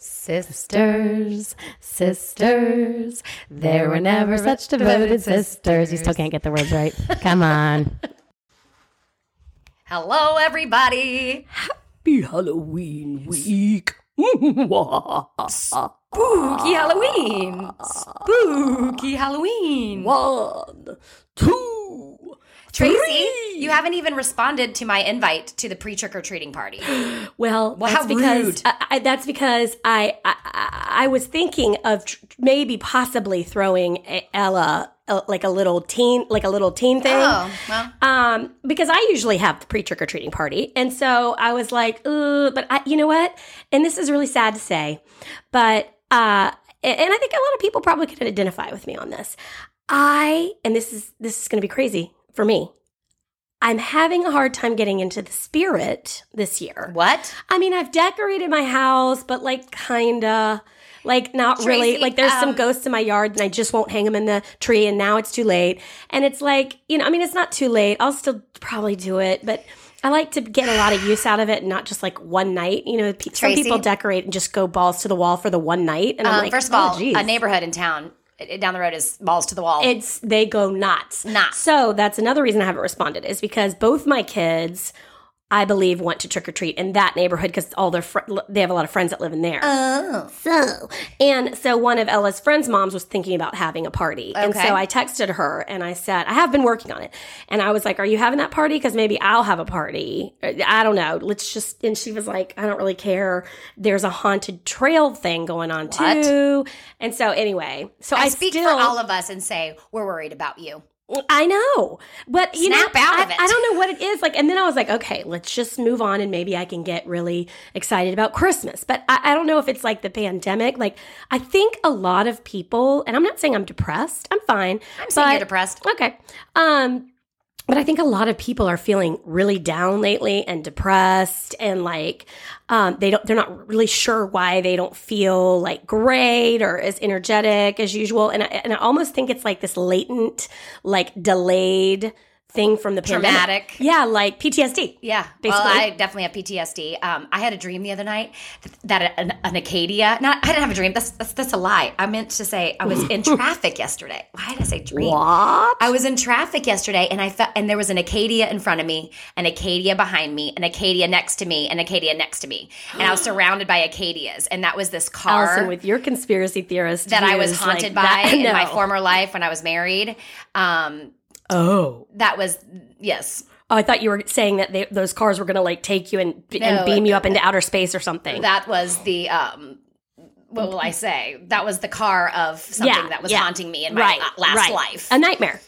Sisters, sisters, there were never such devoted sisters. You still can't get the words right. Come on. Hello, everybody. Happy Halloween week. Spooky Halloween. Spooky Halloween. One, two, Tracy, you haven't even responded to my invite to the pre trick or treating party. Well, Well, that's because. I, I, that's because I, I I was thinking of tr- maybe possibly throwing Ella uh, like a little teen like a little teen thing. Oh, well. Um, because I usually have the pre trick or treating party, and so I was like, Ugh, but I, you know what? And this is really sad to say, but uh, and and I think a lot of people probably could identify with me on this. I and this is this is going to be crazy for me. I'm having a hard time getting into the spirit this year. What? I mean, I've decorated my house, but like kinda. Like not really. Like there's some um, ghosts in my yard and I just won't hang them in the tree and now it's too late. And it's like, you know, I mean it's not too late. I'll still probably do it, but I like to get a lot of use out of it and not just like one night. You know, pe- some people decorate and just go balls to the wall for the one night and I'm Um, like, first of oh, all, geez. a neighborhood in town uh, down the road is balls to the wall. it's they go nuts. Nuts. So that's another reason I haven't responded is because both my kids, I believe, want to trick or treat in that neighborhood because all their fr- they have a lot of friends that live in there. oh. So, and so one of Ella's friends' moms was thinking about having a party. And so I texted her and I said, I have been working on it. And I was like, Are you having that party? Because maybe I'll have a party. Uh, I don't know. Let's just, and she was like, I don't really care. There's a haunted trail thing going on What? too. And so, anyway, so I, I speak still, for all of us and say we're worried about you. I know, but you Snap know, out I, of it. I don't know what it is like. And then I was like, okay, let's just move on, and maybe I can get really excited about Christmas. But I, I don't know if it's like the pandemic. Like, I think a lot of people, and I'm not saying I'm depressed. I'm fine. I'm saying but- you're depressed. Okay. Um, but I think a lot of people are feeling really down lately and depressed and like um, they don't they're not really sure why they don't feel like great or as energetic as usual. And I, and I almost think it's like this latent, like delayed thing from the pandemic. Traumatic. Yeah, like PTSD. Yeah, Basically. well, I definitely have PTSD. Um, I had a dream the other night that an, an Acadia. Not, I didn't have a dream. That's, that's that's a lie. I meant to say I was in traffic yesterday. Why did I say dream? What? I was in traffic yesterday, and I felt, and there was an Acadia in front of me, an Acadia behind me, an Acadia next to me, an Acadia next to me, and I was surrounded by Acadias, and that was this car Allison, with your conspiracy theorist that I was haunted like, by that- in my former life when I was married. Um, Oh. that was yes, Oh, I thought you were saying that they, those cars were going to like take you and, No, and beam you up into outer space or something. that was the um what will I say? That was the car of something Yeah, that was yeah. haunting me in my right, last right. life. A nightmare.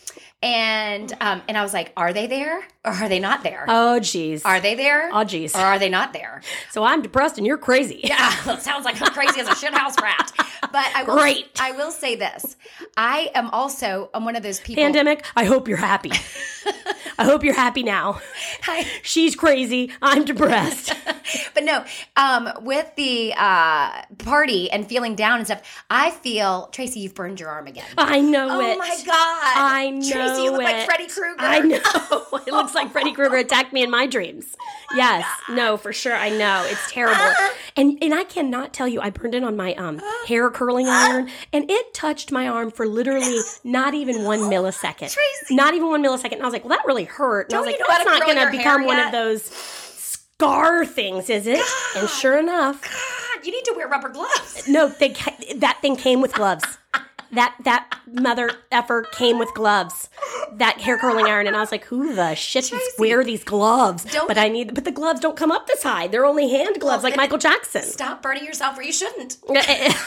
And um and I was like, are they there or are they not there? Oh, geez. are they there? Oh, geez. Or are they not there? So I'm depressed and you're crazy. Yeah, it sounds like I'm crazy as a shithouse rat. But I will, Great. I will say this: I am also I'm one of those people. Pandemic, I hope you're happy. I hope you're happy now. I- She's crazy. I'm depressed. but no, um, with the uh, party and feeling down and stuff, I feel Tracy, you've burned your arm again. I know it. Oh my god! I know Tracy, you look like. Freddy Krueger. I know. It looks like Freddy Krueger attacked me in my dreams. yes. No, for sure. I know. It's terrible. And and I cannot tell you, I burned it on my um hair curling iron and it touched my arm for literally not even one millisecond. Tracy. Not even one millisecond. And I was like, well, that really hurt. And I was Don't like, you know how that's not gonna become one yet? of those scar things, is it? And sure enough, God, you need to wear rubber gloves. no, they that thing came with gloves. That that mother effer came with gloves. That hair curling iron, and I was like, "Who the shit Tracy, wear these gloves?" don't- but I need, but the gloves don't come up this high. They're only hand gloves, like Michael Jackson. Stop burning yourself where you shouldn't.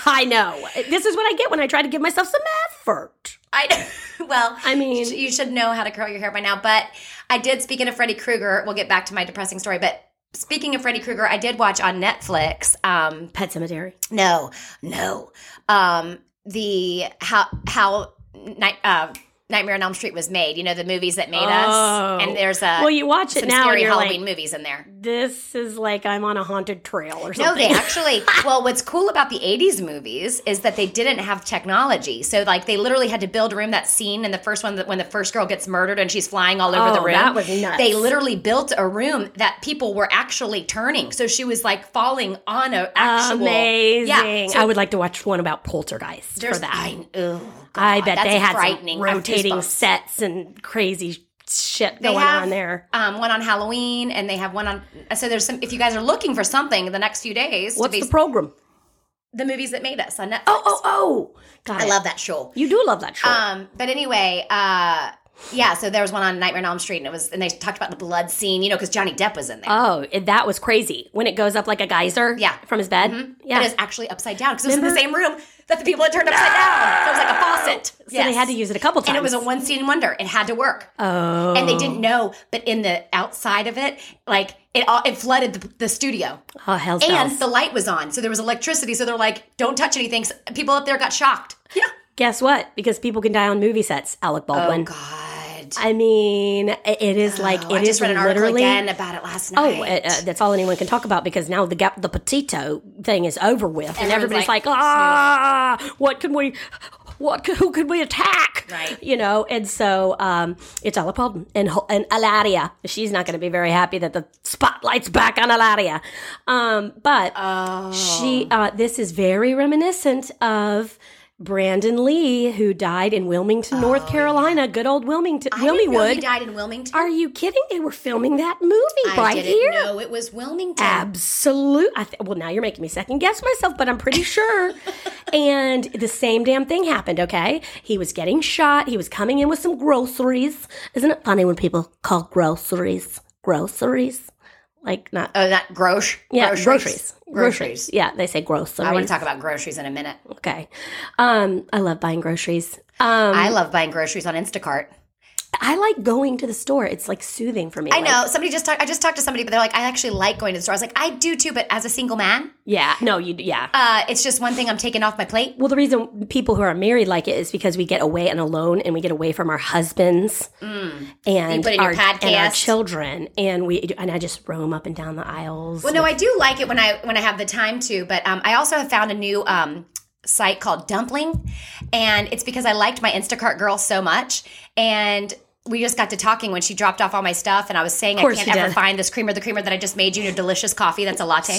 I know. This is what I get when I try to give myself some effort. I well, I mean- you should- you should know how to curl your hair by now. But I did. Speaking of Freddy Krueger, we'll get back to my depressing story. But speaking of Freddy Krueger, I did watch on Netflix. Um, Pet Sematary. no, no, um, the how how uh, Nightmare on Elm Street was made. You know the movies that made Oh. us, and oh. there's a well, you watch it now and scary Halloween like, movies in there. this is like I'm on a haunted trail or something. No, they actually. well, what's cool about the '80s movies is that they didn't have technology. So, like, they literally had to build a room. That scene in the first one, that when the first girl gets murdered and she's flying all over Oh, the room, that was nuts. They literally built a room that people were actually turning. So she was like falling on a actual. Amazing. Yeah. So I would like to watch one about poltergeist for that. I, ugh, I bet they had some rotating sets and crazy shit going have on there. Um, one on Halloween, and they have one on. So there's some. If you guys are looking for something in the next few days, What's be- the program? the movies that made us on Netflix. Oh, oh, oh! Got I it. love that show. You do love that show. Um, but anyway, uh, yeah. So there was one on Nightmare on Elm Street, and it was, and they talked about the blood scene, you know, because Johnny Depp was in there. oh, that was crazy when it goes up like a geyser. Yeah. from his bed. Yeah, It is actually upside down because it was in the same room that the people had turned upside down. So it was like a faucet. so they had to use it a couple times. and it was a one scene wonder. It had to work. oh, And they didn't oh. know, but in the outside of it, like it, all, it flooded the, the studio, oh hell's and bells. the light was on, so there was electricity. So they're like, "Don't touch anything." So people up there got shocked. Yeah. Guess what? Because people can die on movie sets. Alec Baldwin. Oh Baldwin. I mean, it is like Oh, it I is just read an article literally. again about it last Oh, night. uh, uh, that's all anyone can talk about because now the gap, the petito thing is over with, and Everyone's everybody's like, like, ah, what can we, what who can we attack? Right. You know, and so um, it's Alec Baldwin and and Hilaria. She's not going to be very happy that the spotlight's back on Hilaria, um, but Oh. she. Uh, this is very reminiscent of. Brandon Lee, who died in Wilmington, North oh, Carolina, good old Wilmington, Oh, I know he died in Wilmington. Are you kidding? They were filming that movie I right didn't here. No, it was Wilmington. Absolute. I th- well, now you're making me second guess myself, but I'm pretty sure. and the same damn thing happened. Okay, he was getting shot. He was coming in with some groceries. Isn't it funny when people call groceries groceries? Like not oh, not grosh. yeah groceries. groceries Groceries. Yeah, they say groceries. I want to talk about groceries in a minute. Okay, um, I love buying groceries. Um, I love buying groceries on Instacart. I like going to the store. It's like soothing for me. I Like, know somebody just talked. I just talked to somebody, but they're like, I actually like going to the store. I was like, I do too, but as a single man, Yeah. No. You. Yeah. uh, it's just one thing I'm taking off my plate. Well, the reason people who are married like it is because we get away and alone, and we get away from our husbands and Mm. You put in your our, and our children, and we and I just roam up and down the aisles. Well, no, I do like it when I when I have the time to, but um, I also have found a new um, site called Dumpling, and it's because I liked my Instacart girl so much, and we just got to talking when she dropped off all my stuff, and I was saying I can't ever did. find this creamer, the creamer that I just made you, your delicious coffee that's a latte.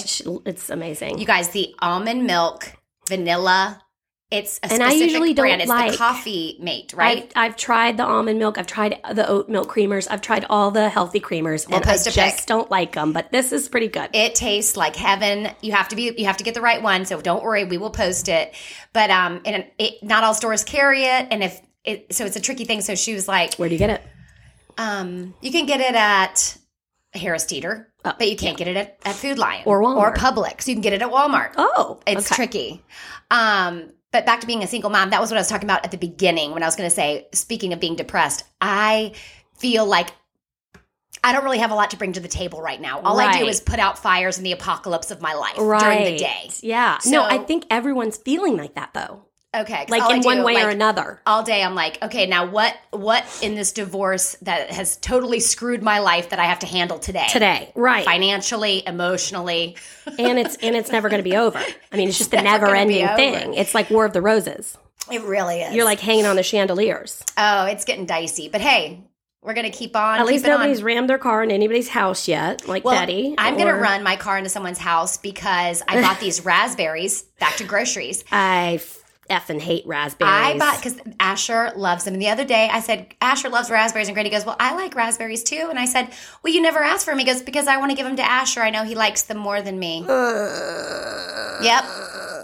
it's amazing. You guys, the almond milk vanilla. It's a And I usually don't brand. It's like- the coffee mate, right? I've, I've tried the almond milk. I've tried the oat milk creamers. I've tried all the healthy creamers, We'll and I just pic. don't like them. But this is pretty good. it tastes like heaven. You have to be you have to get the right one, so don't worry, we will post it. But um and it not all stores carry it and if it so it's a tricky thing. So she was like, Where do you get it? um you can get it at Harris Teeter, but you can't get it at, at Food Lion Or Walmart. or Publix. You can get it at Walmart. Oh, It's okay. tricky. Um, but back to being a single mom, that was what I was talking about at the beginning when I was going to say, speaking of being depressed, I feel like I don't really have a lot to bring to the table right now. All I do is put out fires in the apocalypse of my life right during the day. Yeah. no, I think everyone's feeling like that though. Okay. Like in do, one way or another. All day I'm like, okay, now what what in this divorce that has totally screwed my life that I have to handle today? Today, right? Financially, emotionally. and it's and it's never going to be over. I mean, it's just the never, never ending thing. It's like War of the Roses. It really is. You're like hanging on the chandeliers. oh, it's getting dicey. But hey, we're gonna keep on. At least keeping on. nobody's rammed their car in anybody's house yet, like Well, Betty. I'm going to run my car into someone's house because I bought these raspberries back to groceries. I effing hate raspberries. I bought because Asher loves them. And the other day I said, Asher loves raspberries. And Grady goes, Well, I like raspberries too. And I said, Well, you never asked for them. He goes, Because I want to give them to Asher. I know he likes them more than me. yep.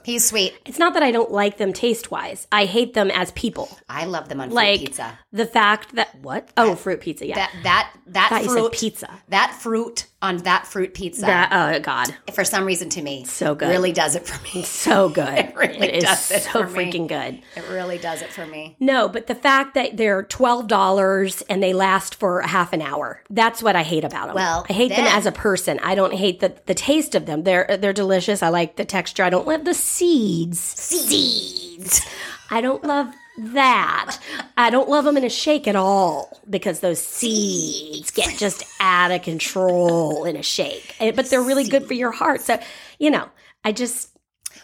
He's sweet. It's not that I don't like them taste wise. I hate them as people. I love them on fruit Like pizza. the fact that what? Oh, fruit pizza. Yeah, That that that thought you said fruit pizza. That fruit on that fruit pizza. that oh god, for some reason to me So good. really does it for me. so good. It really it is does it so for me. Freaking good. It really does it for me. No, but the fact that they're twelve dollars and they last for half an hour—that's what I hate about them. Well, I hate them as a person. I don't hate the the taste of them. They're they're delicious. I like the texture. I don't love the seeds. Seeds. I don't love that. I don't love them in a shake at all because those seeds get just out of control in a shake. Eh, but they're really good for your heart. So, you know, I just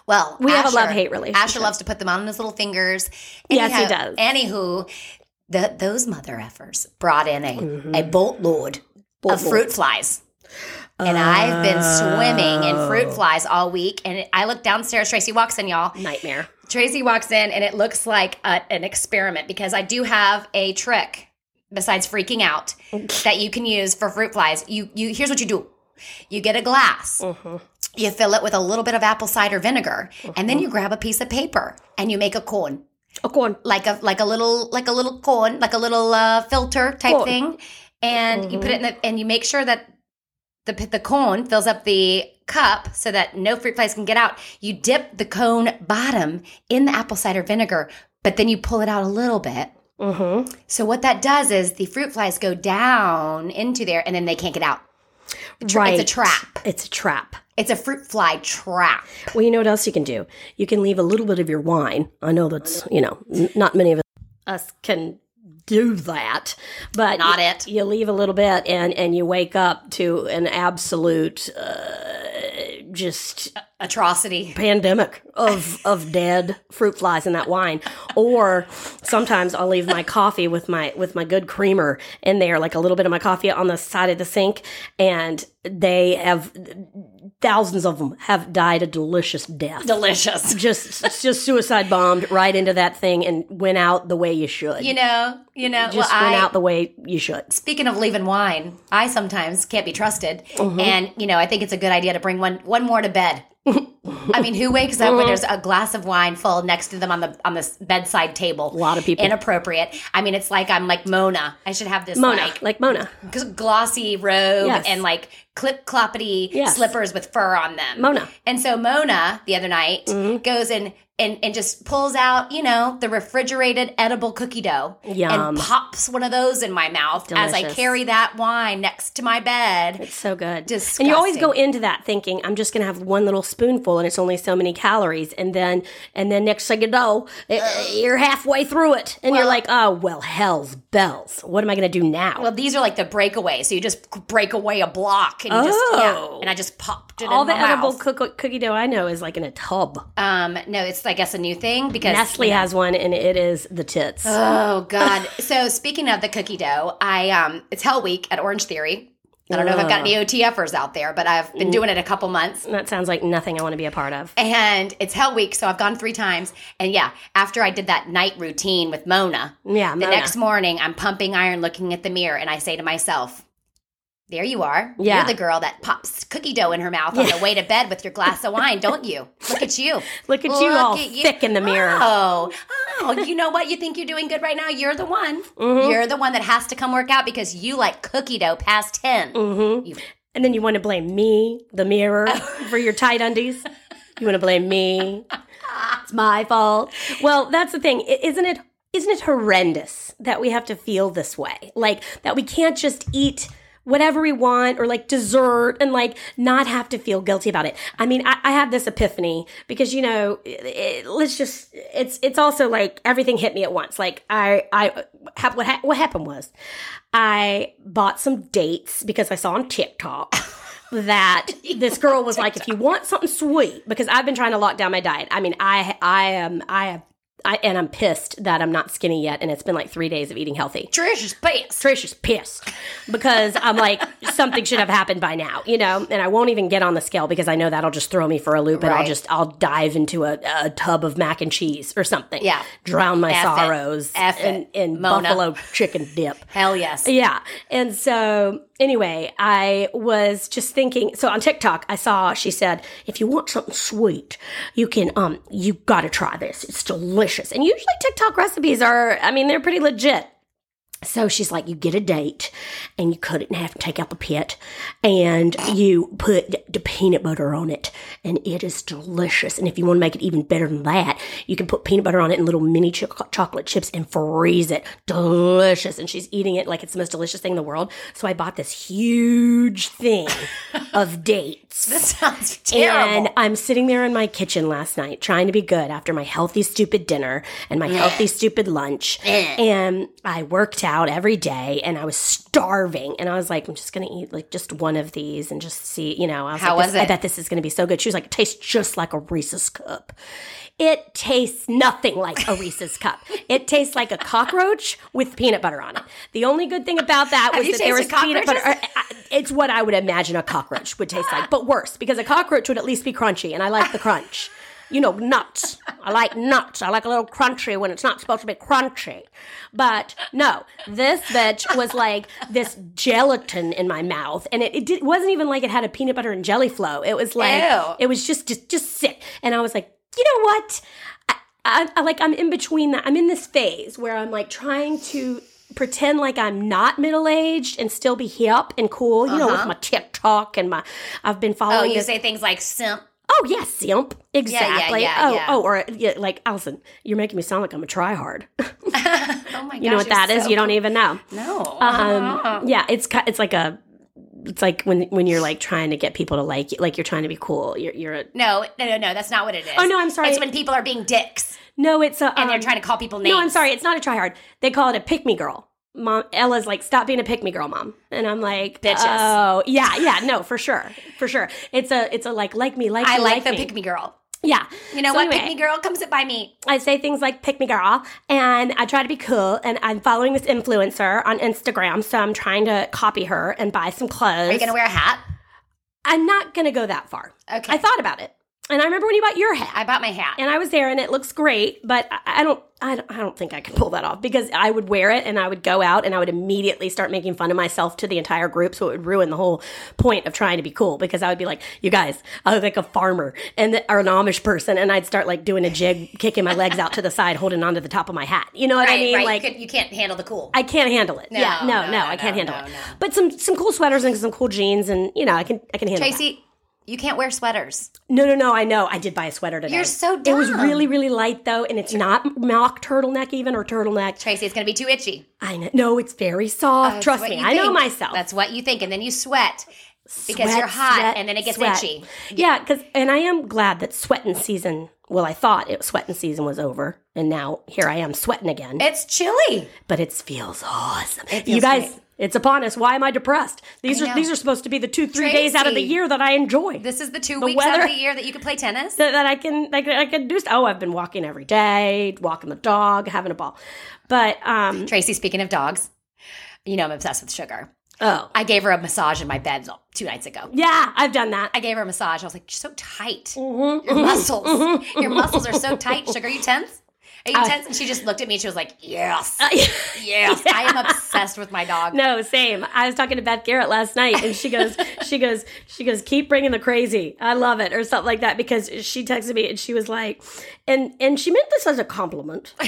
Well, We have a love-hate relationship. Asher loves to put them on his little fingers. Yes, he does. Anywho, the, those mother effers brought in a, mm-hmm. a boatload of Boatload. fruit flies. And I've been swimming in Oh. fruit flies all week. And I look downstairs. Tracy walks in, y'all. nightmare. Tracy walks in, and it looks like a, an experiment because I do have a trick besides freaking out that you can use for fruit flies. You, you here's what you do: you get a glass, mm-hmm. You fill it with a little bit of apple cider vinegar, and then you grab a piece of paper and you make a cone, go on. like a like a little like a little cone, like a little uh, filter type Cone. thing, and you put it in the and you make sure that the the cone fills up the cup so that no fruit flies can get out. You dip the cone bottom in the apple cider vinegar, but then you pull it out a little bit. Mm-hmm. So what that does is the fruit flies go down into there and then they can't get out. Tra- Right. It's a trap. It's a trap. It's a fruit fly trap. Well, you know what else you can do? You can leave a little bit of your wine. I know that's, you know, n- not many of us can do that, but Not you, it. You leave a little bit and and you wake up to an absolute uh, just Atrocity. pandemic of of dead fruit flies in that wine or sometimes i'll leave my coffee with my with my good creamer in there like a little bit of my coffee on the side of the sink and they have thousands of them have died a delicious death Delicious. just just suicide bombed right into that thing and went out the way you should You know, you know, just well, went I, out the way you should Speaking of leaving wine, I sometimes can't be trusted, Mm-hmm. and you know I think it's a good idea to bring one one more to bed. I mean, who wakes up Mm-hmm. when there's a glass of wine full next to them on the on the bedside table? A lot of people. Inappropriate. I mean, it's like I'm like Mona. I should have this mona like like mona g- glossy robe Yes. and like clip cloppity Yes. slippers with fur on them. Mona. Mm-hmm. And so Mona the other night goes and, and and just pulls out, you know, the refrigerated edible cookie dough Yum. and pops one of those in my mouth as I carry that wine next to my bed. It's so good. Disgusting. And you always go into that thinking, I'm just going to have one little spoonful and it's only so many calories. And then, and then next thing you know, eh, you're halfway through it. And you're like, oh, well, hell's bells. What am I going to do now? Well, these are like the breakaway. So you just break away a block and you just yeah. Oh. And I just popped it All in the edible mouth. cook- cookie dough I know is like in a tub. um, no, it's I guess a new thing because Nestle has one and it is the tits. Oh God! so speaking of the cookie dough, I um, it's Hell Week at Orange Theory. I don't know if I've got any OTFers out there, but I've Mm. been doing it a couple months. that sounds like nothing I want to be a part of. And it's Hell Week, so I've gone three times. And yeah, after I did that night routine with Mona, Yeah, the Mona. next morning I'm pumping iron, looking at the mirror, and I say to myself, "There you are. Yeah. You're the girl that pops cookie dough in her mouth on the way to bed with your glass of wine, don't you? Look at you. Look at you Look all at you. thick in the mirror. Oh, oh, you know what? You think you're doing good right now? You're the one. Mm-hmm. You're the one that has to come work out because you like cookie dough past 10. Mm-hmm. You- And then you want to blame me, the mirror, for your tight undies. You want to blame me. It's my fault. Well, that's the thing. Isn't it isn't it horrendous that we have to feel this way? Like that we can't just eat whatever we want or like dessert and like not have to feel guilty about it. I mean, I, I had this epiphany because you know, it, it- let's just it's it's also like everything hit me at once. Like I I hap- what ha- what happened was I bought some dates because I saw on TikTok that this girl was like, if you want something sweet, because I've been trying to lock down my diet. I mean, I I am I have I and I'm pissed that I'm not skinny yet, and it's been like three days of eating healthy. Trish is pissed. Trish is pissed because I'm like something should have happened by now, you know. And I won't even get on the scale because I know that'll just throw me for a loop, and I'll just I'll dive into a, a tub of mac and cheese or something. Yeah. drown my F sorrows F in, in buffalo chicken dip. Hell yes. Yeah. And so, anyway, I was just thinking. So on TikTok, I saw she said, if you want something sweet, you can, um, you got to try this. It's delicious. And usually TikTok recipes are, I mean, they're pretty legit. So she's like, you get a date and you cut it in half and take out the pit and you put the peanut butter on it and it is delicious. And if you want to make it even better than that, you can put peanut butter on it and little mini cho- chocolate chips and freeze it. Delicious. And she's eating it like it's the most delicious thing in the world. So I bought this huge thing of dates. This sounds terrible. And I'm sitting there in my kitchen last night trying to be good after my healthy, stupid dinner and my healthy, stupid lunch. and I worked out every day and I was starving. And I was like, I'm just going to eat like just one of these and just see, you know, I was How like, was this- I bet this is going to be so good. She was like, it tastes just like a Reese's cup. It tastes nothing like a Reese's cup. It tastes like a cockroach with peanut butter on it. The only good thing about that was that there was peanut butter. It's what I would imagine a cockroach would taste like, but worse because a cockroach would at least be crunchy, and I like the crunch. You know, nuts. I like nuts. I like a little crunchy when it's not supposed to be crunchy. But no, this bitch was like this gelatin in my mouth, and it, it did, wasn't even like it had a peanut butter and jelly flow. It was like Ew. it was just just just sick. And I was like, you know what? I, I, I like I'm in between that. I'm in this phase where I'm like trying to pretend like I'm not middle aged and still be hip and cool. You know, with uh-huh. my TikTok and my I've been oh, following. you this, say things like simp. Oh yes, simp. Exactly. yeah, oh yeah. oh, or yeah, like Allison, you're making me sound like I'm a try hard. Oh my gosh. you know what that is? You don't even know. No. Um, yeah, it's it's like a. It's like when when you're like trying to get people to like you, like you're trying to be cool. You're you're a no, no, no, no. That's not what it is. Oh, no, I'm sorry. It's when people are being dicks no, it's a and they're um, trying to call people names. No, I'm sorry. It's not a try hard. They call it a pick me girl. Mom, Ella's like, stop being a pick me girl, mom. And I'm like, Bitches. Oh, yeah, yeah, no, for sure, for sure. It's a, it's a like, like me, like I me, like the me. pick me girl. Yeah. You know So what? anyway, Pick me girl, comes by me. I say things like pick me girl, and I try to be cool. And I'm following this influencer on Instagram, so I'm trying to copy her and buy some clothes. Are you gonna wear a hat? I'm not gonna go that far. Okay. I thought about it, and I remember when you bought your hat. I bought my hat. and I was there, and it looks great, but I, I don't, I don't, I don't think I can pull that off because I would wear it, and I would go out, and I would immediately start making fun of myself to the entire group, so it would ruin the whole point of trying to be cool. Because I would be like, "You guys, I look like a farmer and the, or an Amish person," and I'd start like doing a jig, kicking my legs out to the side, holding onto the top of my hat. You know what right, I mean? right. Like. you, could, you can't handle the cool. I can't handle it. yeah, no, no, no, I can't no, handle no, it. no. But some some cool sweaters and some cool jeans, and you know, I can I can handle. that. You can't wear sweaters. No, no, no. I know. I did buy a sweater today. You're so dumb. It was really, really light though, and it's not mock turtleneck even or turtleneck. Tracy, it's gonna be too itchy. I know. No, it's very soft. Trust me, I know myself. That's what you think, and then you sweat because Sweat, you're hot, sweat, and then it gets sweat. itchy. Yeah, because and I am glad that sweating season. Well, I thought it sweating season was over, and now here I am sweating again. It's chilly. but it feels awesome. It you guys, great. It's upon us. Why am I depressed? These I are know. these are supposed to be the two, three days out of the year that I enjoy. This is the two The weeks out of the year that you can play tennis. that, that I can I can, I can do. Oh, I've been walking every day, walking the dog, having a ball. But um, Tracy, speaking of dogs, you know I'm obsessed with sugar. oh I gave her a massage in my bed two nights ago. yeah, I've done that. I gave her a massage. I was like, "You're so tight. Mm-hmm, Your muscles, your muscles are so tight. Sugar, are you tense? Are you tense?" And she just looked at me. and She was like, "Yes, uh, yes." I am obsessed with my dog. No, same. I was talking to Beth Garrett last night, and she goes, she goes, she goes, keep bringing the crazy. I love it, or something like that, because she texted me and she was like, and and she meant this as a compliment.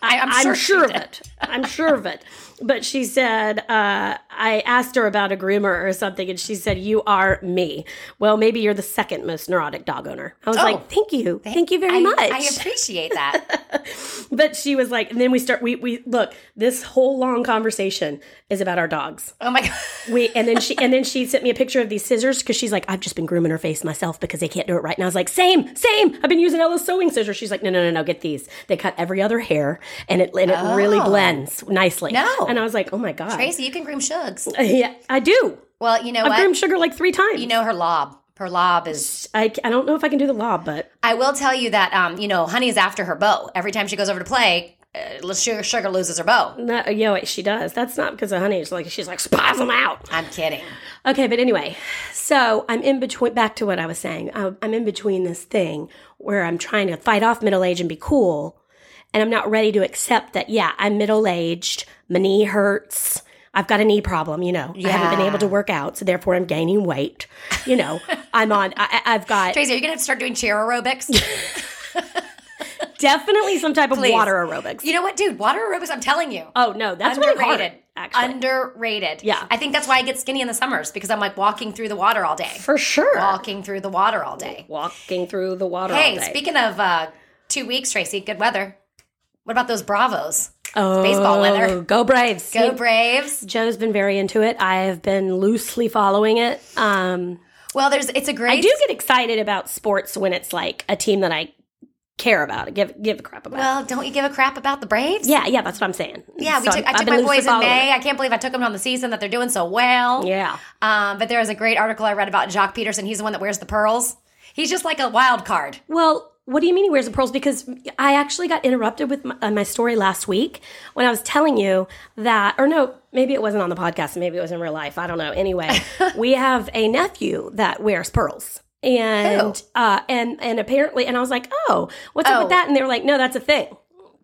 I, I'm, I'm sure, sure, of it. I'm sure of it. But she said, uh, I asked her about a groomer or something, and she said, You are me. Well, maybe you're the second most neurotic dog owner. I was Oh. like, Thank you. Thank you very I, much. I appreciate that. but she was like, and then we start, we, we look, this whole long conversation is about our dogs. Oh my god. We and then she and then she sent me a picture of these scissors because she's like, I've just been grooming her face myself because they can't do it right. And I was like, same, same. I've been using Ella's sewing scissors. She's like, no, no, no, no, get these. They cut every other hair and it and it really Oh. blends nicely. No. And I was like, oh my god, Tracy, you can groom Shugs. yeah, I do. Well, you know I've what? groomed sugar like three times. you know her lob. Her lob is. I, I don't know if I can do the lob, but I will tell you that. Um, you know, Honey is after her bow. Every time she goes over to play, uh, sugar, sugar loses her bow. no, yeah, wait, she does. That's not because of honey. It's like she's like spasm out. I'm kidding. Okay, but anyway, so I'm in between, back to what I was saying. I- I'm in between this thing where I'm trying to fight off middle age and be cool. And I'm not ready to accept that, yeah, I'm middle aged. My knee hurts. I've got a knee problem, you know. I haven't been able to work out, so therefore I'm gaining weight. You know, I'm on, I, I've got Tracy, are you gonna have to start doing chair aerobics? definitely some type of Please. water aerobics. you know what, dude? Water aerobics. I'm telling you. oh, no, that's underrated. actually. Underrated. Yeah. I think that's why I get skinny in the summers because I'm like walking through the water all day. For sure. Walking through the water all day. Walking through the water all Hey, speaking of uh, two weeks, Tracy. Good weather. What about those Bravos? Oh, baseball weather. Go Braves. Go Braves. Joe's been very into it. I have been loosely following it. Um, Well, there's it's a great I do get excited about sports when it's like a team that I care about. Give give a crap about. Well, don't you give a crap about the Braves? yeah, yeah, that's what I'm saying. Yeah, we took, I've I took my boys in May. it. I can't believe I took them on the season that they're doing so well. Yeah. Um, but there was a great article I read about Joc Pederson. He's the one that wears the pearls. He's just like a wild card. Well, what do you mean he wears the pearls? Because I actually got interrupted with my, uh, my story last week when I was telling you that, or no, maybe it wasn't on the podcast, maybe it was in real life. I don't know. Anyway, we have a nephew that wears pearls. And uh and and apparently and I was like, "Oh, what's up Oh. with that?" And they were like, "No, that's a thing.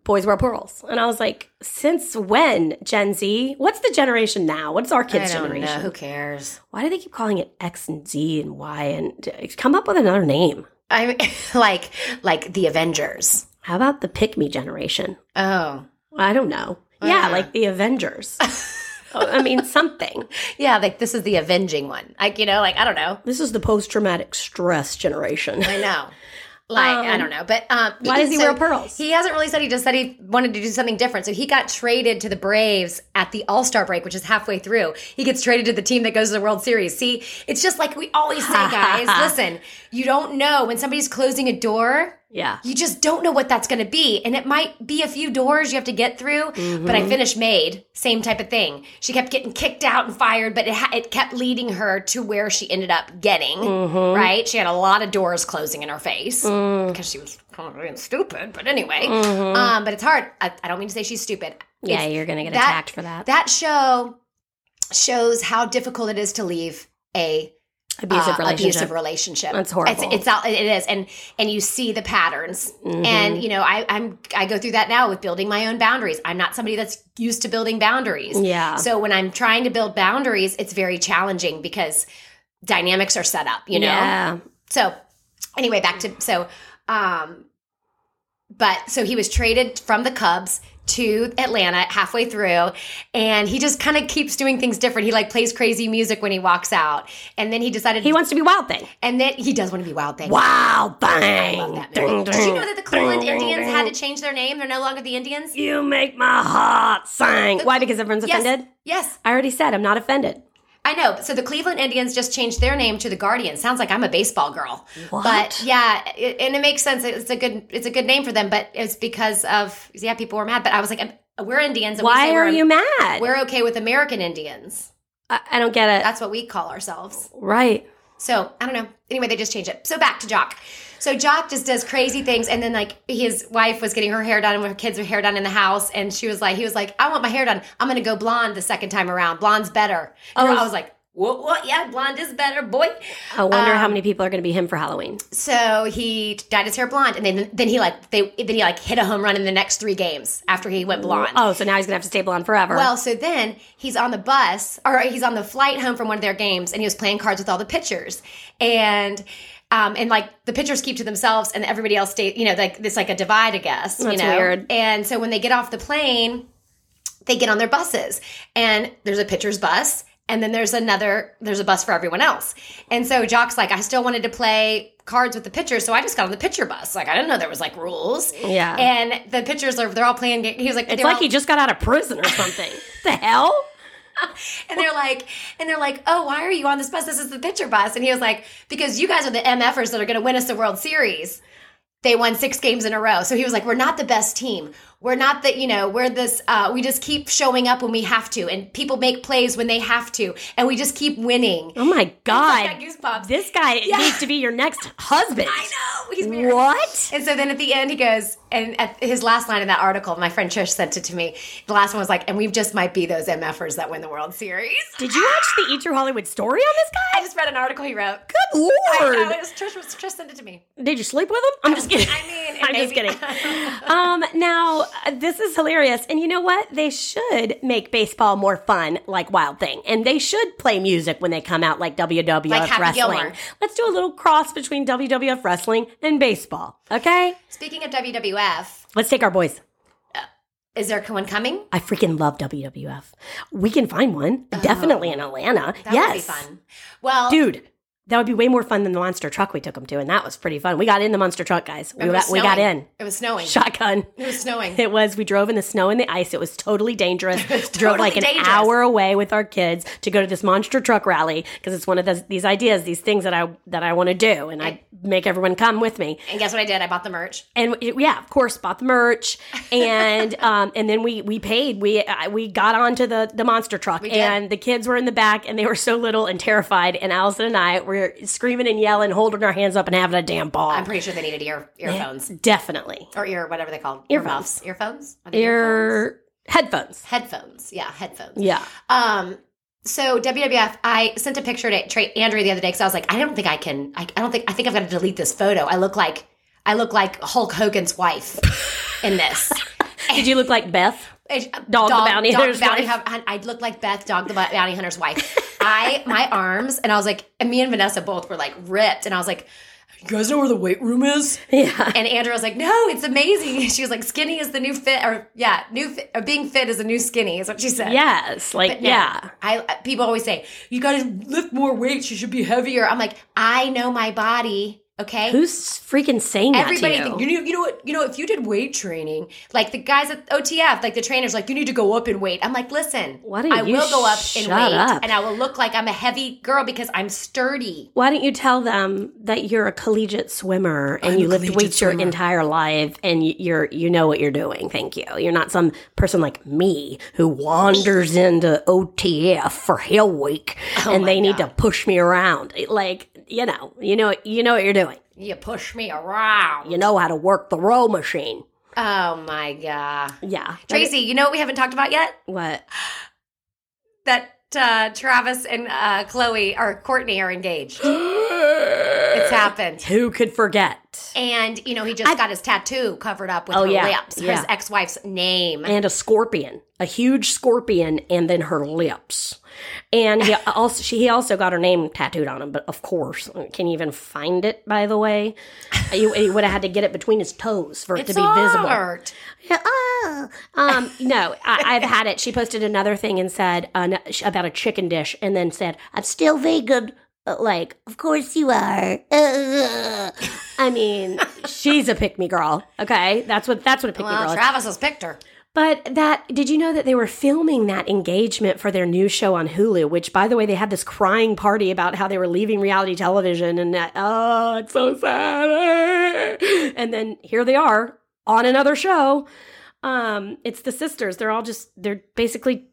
Boys wear pearls." And I was like, "Since when, Gen Z? What's the generation now? What's our kids' generation? Who cares? Why do they keep calling it X and Z and Y and uh, come up with another name? I mean, like like the Avengers. How about the pick me generation? Oh, I don't know. Yeah, Uh. like the Avengers. Oh, I mean, something. yeah. Like this is the avenging one. Like you know, like I don't know. This is the post traumatic stress generation. I know. Like I Um, don't know, but um, why does he wear pearls? He hasn't really said. He just said he wanted to do something different. So he got traded to the Braves at the All Star break, which is halfway through. He gets traded to the team that goes to the World Series. See, it's just like we always say, guys. listen, you don't know when somebody's closing a door. Yeah. You just don't know what that's going to be. And it might be a few doors you have to get through. But Mm-hmm. I finished Maid, same type of thing. She kept getting kicked out and fired, but it, ha- it kept leading her to where she ended up getting, Mm-hmm. right? She had a lot of doors closing in her face Mm. because she was kind of being stupid. But anyway, um, but it's hard. I, I don't mean to say she's stupid. Mm-hmm. Yeah, It's- you're going to get that- attacked for that. That show shows how difficult it is to leave a abusive uh, relationship. abusive relationship. That's horrible. It's, it's out. It is, and and you see the patterns. Mhm. And you know, I, I'm I go through that now with building my own boundaries. I'm not somebody that's used to building boundaries. Yeah. So when I'm trying to build boundaries, it's very challenging because dynamics are set up. You know. Yeah. So anyway, back to so um but so he was traded from the Cubs to Atlanta halfway through and he just kind of keeps doing things different. He like plays crazy music when he walks out. And then he decided He wants to be Wild Thing. and then he does want to be Wild Thing. Wild Thing. I love that movie. Ding, Did you know that the Cleveland ding, Indians ding. had to change their name? They're no longer the Indians? You make my heart sing. Why? Because everyone's Yes. offended? Yes, I already said I'm not offended. I know. So the Cleveland Indians just changed their name to the Guardians. Sounds like I'm a baseball girl. What? But yeah, it, and it makes sense. It's a good it's a good name for them, but it's because of yeah, people were mad. But I was like, um, we're Indians. And Why are we're, you mad? We're okay with American Indians. I, I don't get it. That's what we call ourselves. right. So I don't know. Anyway, they just changed it. So back to Joc. So Joc just does crazy things, and then like his wife was getting her hair done, and her kids were hair done in the house, and she was like, he was like, I want my hair done. I'm gonna go blonde the second time around. Blonde's better. Oh. I was like, what? What? Yeah, blonde is better, boy. I wonder how Um, many people are going to be him for Halloween. So he dyed his hair blonde, and then then he like they then he like hit a home run in the next three games after he went blonde. Oh, so now he's going to have to stay blonde forever. Well, so then he's on the bus, or he's on the flight home from one of their games, and he was playing cards with all the pitchers, and um, and like the pitchers keep to themselves, and everybody else stay. You know, like this like a divide, I guess. you know? weird. And so when they get off the plane, they get on their buses, and there's a pitcher's bus. And then there's another, there's a bus for everyone else. And so Joc's like, I still wanted to play cards with the pitchers, so I just got on the pitcher bus. Like, I didn't know there was like rules. Yeah. And the pitchers are, they're all playing. He was like, it's like all- he just got out of prison or something. the hell? And they're like, and they're like, oh, why are you on this bus? This is the pitcher bus. And he was like, because you guys are the MFers that are going to win us the World Series. They won six games in a row. So he was like, we're not the best team. We're not that, you know, we're this, uh, we just keep showing up when we have to. And people make plays when they have to. And we just keep winning. Oh my God. goosebumps. This guy Yeah. needs to be your next husband. I know. He's married. What? And so then at the end, he goes, and at his last line in that article, my friend Trish sent it to me. The last one was like, and we just might be those MFers that win the World Series. Did you watch the Eat Your Hollywood story on this guy? I just read an article he wrote. Good lord. know, it was Trish, was- Trish sent it to me. Did you sleep with him? I'm just kidding. I mean, I'm just kidding. um, now uh, this is hilarious, and you know what? They should make baseball more fun, like Wild Thing, and they should play music when they come out, like WWF Like wrestling. Gilmore. Let's do a little cross between WWF wrestling and baseball. Okay, Speaking of WWF, let's take our boys. is there one coming? I freaking love WWF. We can find one, definitely in Atlanta. Oh. That yes, fun. Well, dude. That would be way more fun than the monster truck we took them to, and that was pretty fun. We got in the monster truck, guys. We It got, we got in. It was snowing. Shotgun. It was snowing. It was. We drove in the snow and the ice. It was totally dangerous. was drove like an dangerous. hour away with our kids to go to this monster truck rally because it's one of those, these ideas, these things that I that I want to do, and I make everyone come with me. And guess what I did? I bought the merch. And it- yeah, of course, bought the merch, and um, and then we we paid. We uh, we got onto the the monster truck, and the kids were in the back, and they were so little and terrified. And Allison and I were screaming and yelling, holding our hands up, and having a damn ball. I'm pretty sure they needed ear earphones Definitely or ear whatever they called Earphones. Earphones. They earphones? ear headphones. headphones. Yeah, headphones. Yeah. Um. So WWF, I sent a picture to Trey Andrew the other day because I was like, I don't think I can. I, I don't think I think I've got to delete this photo. I look like I look like Hulk Hogan's wife in this. Did you look like Beth? It's- uh, Dog the Bounty Dog Hunter's Bounty wife. Hun- I look like Beth, Dog the Bounty Hunter's wife. I my arms, and I was like, and me and Vanessa both were like ripped, and I was like, you guys know where the weight room is? Yeah. And Andrew was like, no, it's amazing. She was like, skinny is the new fit, or yeah, new fit, or being fit is the new skinny, is what she said. Yes. Like, no, yeah. I uh, people always say you got to lift more weights. You should be heavier. I'm like, I know my body. Okay. Who's freaking saying that Everybody, to think, you? you know, you know what, you know, if you did weight training, like the guys at OTF, like the trainers, like you need to go up in weight. I'm like, listen, Why don't I you will go up in weight, up? and I will look like I'm a heavy girl because I'm sturdy. Why don't you tell them that you're a collegiate swimmer and I'm you lift weights your entire life and you're you know what you're doing? Thank you. You're not some person like me who wanders into OTF for Hell Week Oh and they need to push me around. Like you know, you know, you know what you're doing. You push me around. You know how to work the row machine. Oh my god, Yeah, Tracy, you know what we haven't talked about yet? What? That uh, Travis and uh, Chloe or Courtney are engaged. it's happened. Who could forget? And you know, he just got his tattoo covered up with Oh, her yeah, lips, yeah. his ex-wife's name. and a scorpion, a huge scorpion, and then her lips. And he also she he also got her name tattooed on him. But of course, can you even find it? By the way, he, he would have had to get it between his toes for it it's to be visible. art. Yeah, ah. Um, no, I, I've had it. She posted another thing and said uh, about a chicken dish, and then said, "I'm still vegan." Uh, Like, of course you are. Uh, I mean, she's a pick me girl. Okay, that's what that's what a pick me girl Well, is. Travis has picked her. But that did you know that they were filming that engagement for their new show on Hulu? Which, by the way, they had this crying party about how they were leaving reality television and that oh, it's so sad. And then here they are on another show. Um, it's the sisters. They're all just they're basically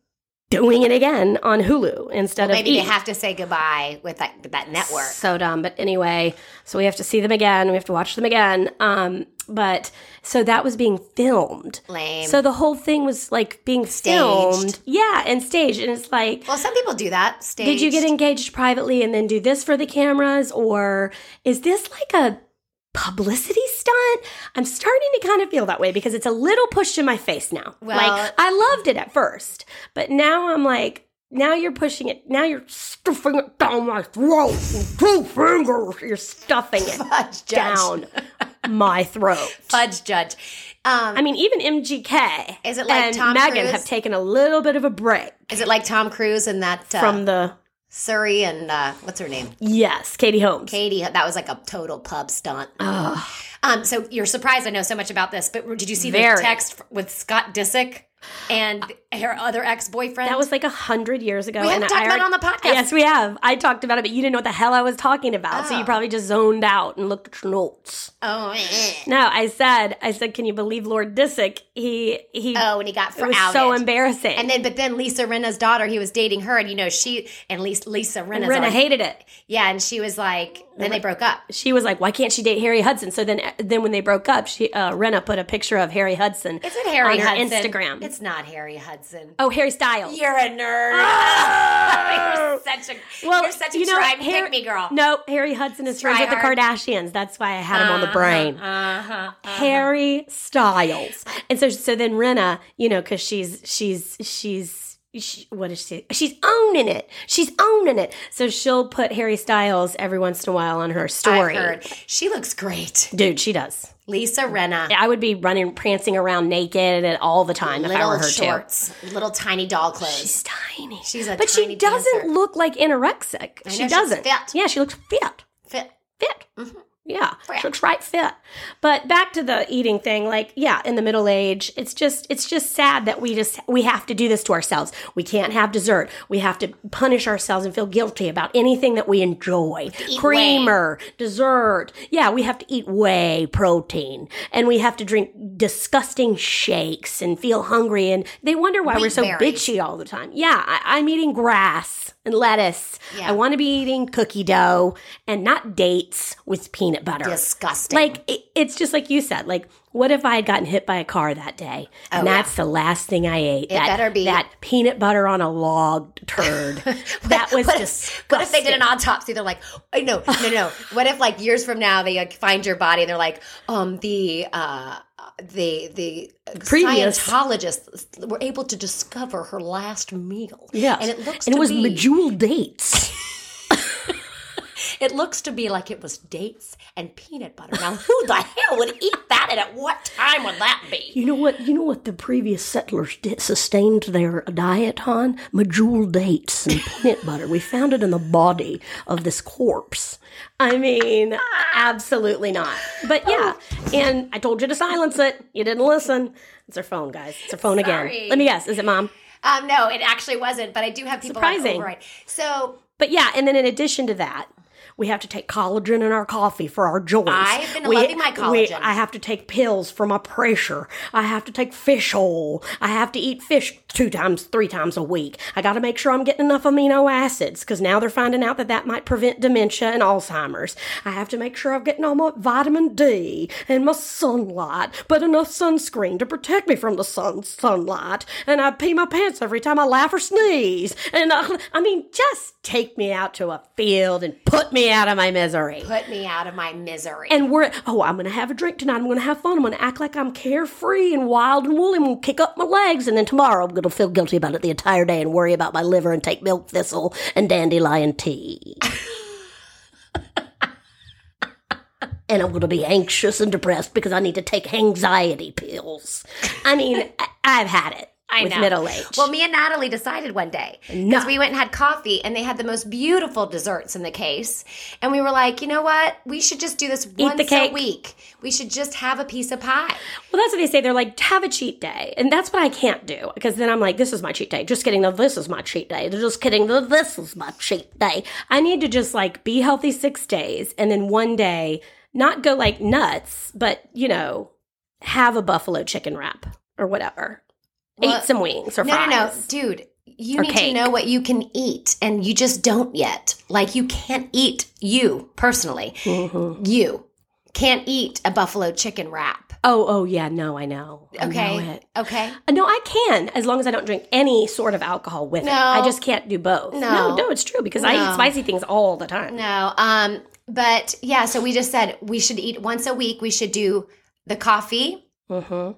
doing it again on Hulu instead of Maybe they have to say goodbye with that with that network. So dumb. But anyway, so we have to see them again. We have to watch them again. Um, but so that was being filmed. Lame. So the whole thing was like being filmed. Yeah, and staged. And it's like, well, some people do that. Staged. did you get engaged privately and then do this for the cameras? Or is this like a publicity stunt? I'm starting to kind of feel that way because it's a little pushed in my face now. Well- like, I loved it at first, but now I'm like, now you're pushing it. Now you're stuffing it down my throat. Two fingers. You're stuffing it Fudge judge. down my throat. Fudge judge. Um, I mean, even MGK Is it like and Tom Megan Cruise? have taken a little bit of a break is it like Tom Cruise and that uh, from the Suri and uh, what's her name? yes, Katie Holmes. Katie. That was like a total pub stunt. Um, so you're surprised I know so much about this, but did you see Very. the text with Scott Disick and her other ex boyfriend? That was like a hundred years ago. We talked I about it on the podcast. Yes, we have. I talked about it, but you didn't know what the hell I was talking about, so you Oh. probably just zoned out and looked at your notes. oh, eh. No, I said, I said, can you believe Lord Disick? He he. oh, and he got it was outed. so embarrassing. And then, but then Lisa Rinna's daughter, he was dating her, and you know she and Lisa, Lisa Rinna already- hated it. yeah, and she was like, then they broke up. She was like, "Why can't she date Harry Hudson?" So then, then when they broke up, she uh, Rinna put a picture of Harry Hudson. Is it Harry on her Hudson? Instagram? It's not Harry Hudson. oh, Harry Styles. You're a nerd. you're such a Well, you're such a you know, Harry- pick me girl. No, Harry Hudson is friends with the Kardashians. That's why I had him on the brain. Uh-huh. Harry Styles. And so so then Rinna, you know, because she's she's she's she, what is she? She's owning it. She's owning it. So she'll put Harry Styles every once in a while on her story. She looks great. Dude, she does. Lisa Rinna. I would be running, prancing around naked and all the time if I were Little her too. little tiny doll clothes. She's tiny. She's a but she doesn't dancer. look like anorexic. she doesn't. fit. Yeah, she looks fit. Fit. Fit. Mm-hmm. Yeah, Fit. she looks right fit. But back to the eating thing, like yeah, in the middle age, it's just it's just sad that we just we have to do this to ourselves. We can't have dessert. We have to punish ourselves and feel guilty about anything that we enjoy. Creamer, dessert. Yeah, we have to eat whey protein, and we have to drink disgusting shakes and feel hungry. And they wonder why we're so berries. bitchy all the time. Yeah, I, I'm eating grass and lettuce. Yeah. I want to be eating cookie dough and not dates with peanut butter. Disgusting. Like it, it's just like you said. Like, what if I had gotten hit by a car that day? and Oh, yeah. that's the last thing I ate. It that, better be. that peanut butter on a log turd. that was what disgusting. if, what if they did an autopsy? They're like, oh, no, no, no. what if like years from now they like find your body and they're like, um, the uh, the the Previous- Scientologists were able to discover her last meal. Yeah, and it looks and it was be medjool dates. it looks to be like it was dates and peanut butter. Now, who the hell would eat that, and at what time would that be? You know what? You know what the previous settlers did, sustained their diet on? Medjool dates and peanut butter. We found it in the body of this corpse. I mean, absolutely not. But yeah, and I told you to silence it. You didn't listen. It's her phone, guys. It's her phone again. Let me guess. Is it mom? Um, no, it actually wasn't. But I do have people Surprising. Like, override. So But yeah, and then in addition to that, we have to take collagen in our coffee for our joints. I've been We- loving my we- collagen. I have to take pills for my pressure. I have to take fish oil. I have to eat fish two times, three times a week. I got to make sure I'm getting enough amino acids because now they're finding out that that might prevent dementia and Alzheimer's. I have to make sure I'm getting all my vitamin D and my sunlight, but enough sunscreen to protect me from the sun sunlight. And I pee my pants every time I laugh or sneeze. And I, I mean, just take me out to a field and put me out of my misery. put me out of my misery. And we're, oh, I'm going to have a drink tonight. I'm going to have fun. I'm going to act like I'm carefree and wild and woolly. I'm going to kick up my legs. And then tomorrow I'm going to feel guilty about it the entire day and worry about my liver and take milk thistle and dandelion tea. and I'm going to be anxious and depressed because I need to take anxiety pills. I mean, I- I've had it I with know. middle age. Well, me and Natalie decided one day because No. we went and had coffee, and they had the most beautiful desserts in the case, and we were like, you know what? We should just do this once the cake. a week. We should just have a piece of pie. Well, that's what they say. They're like, have a cheat day. And that's what I can't do. Because then I'm like, this is my cheat day. Just kidding. The this is my cheat day. They're just kidding. The this is my cheat day. I need to just like be healthy six days and then one day not go like nuts, but you know, have a buffalo chicken wrap or whatever. Well, Eat some wings or No, fries. no, no, dude. You need cake. to know what you can eat, and you just don't yet. Like you can't eat you personally. Mhm. You can't eat a buffalo chicken wrap. Oh, oh yeah. No, I know. I Okay. know it. Okay. Uh, No, I can as long as I don't drink any sort of alcohol with it. No. I just can't do both. No. no, no it's true because I eat spicy things all the time. No. Um. But yeah. So we just said we should eat once a week. We should do the coffee Mm-hmm.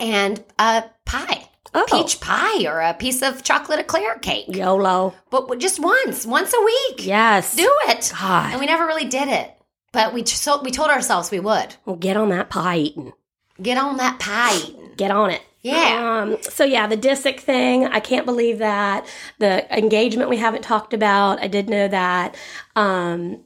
and a pie. Oh. Peach pie or a piece of chocolate eclair cake. YOLO. But just once, once a week. Yes. Do it. God. And we never really did it. But we so we told ourselves we would. Well, get on that pie eating. Get on that pie eating. Get on it. Yeah. Um, so yeah, the Disick thing, I can't believe that. The engagement we haven't talked about. I did know that. Um,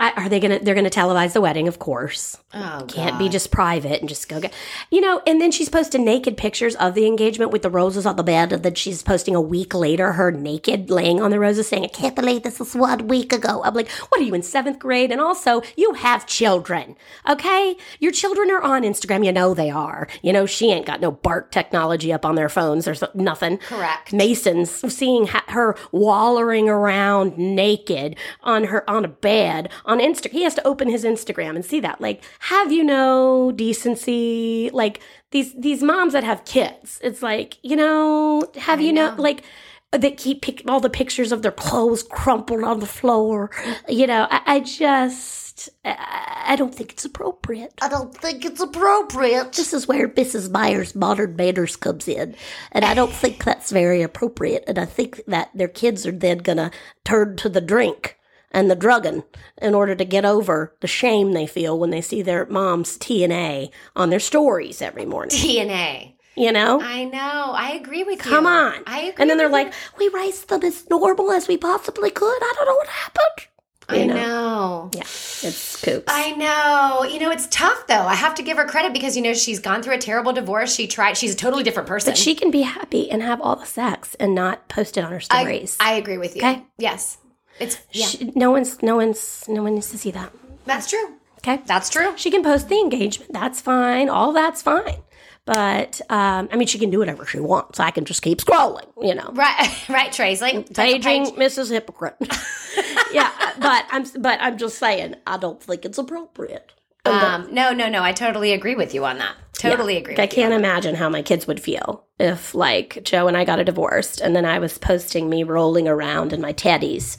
I, are they gonna? They're gonna televise the wedding, of course. Oh, Can't be just private and just go get, you know. And then she's posting naked pictures of the engagement with the roses on the bed. And then she's posting a week later her naked, laying on the roses, saying, "I can't believe this was one week ago." I'm like, "What are you in seventh grade?" And also, you have children, okay? Your children are on Instagram. You know they are. You know she ain't got no BART technology up on their phones or so, nothing. Correct. Mason's seeing ha- her wallering around naked on her on a bed on Insta. He has to open his Instagram and see that. Like, have you no decency? Like these these moms that have kids. It's like you know, have I you know, know. like. They keep pic- all the pictures of their clothes crumpled on the floor. You know, I, I just I, I don't think it's appropriate. I don't think it's appropriate. This is where Mrs. Myers' modern manners comes in. And I don't think that's very appropriate. And I think that their kids are then going to turn to the drink and the drugging in order to get over the shame they feel when they see their mom's TNA on their stories every morning. DNA. You know? I know. I agree with you. Come on. I agree. and then they're like, we raised them as normal as we possibly could. I don't know what happened. you. I know. know. Yeah, it's kooks. I know. You know, it's tough though. I have to give her credit because you know she's gone through a terrible divorce. She tried. She's a totally different person. but she can be happy and have all the sex and not post it on her I, stories. I agree with you. Okay. Yes. It's yeah. She- no one's, no one's, no one needs to see that. that's true. Okay. That's true. She can post the engagement. That's fine. All that's fine. But um, I mean, she can do whatever she wants. I can just keep scrolling, you know. Right. Right. Like Paging Mrs. Hypocrite. yeah, but I'm but I'm just saying I don't think it's appropriate. Um, no, no, no. I totally agree with you on that. Totally agree. I With you can't on imagine how my kids would feel if, like, Joe and I got a divorced, and then I was posting me rolling around in my teddies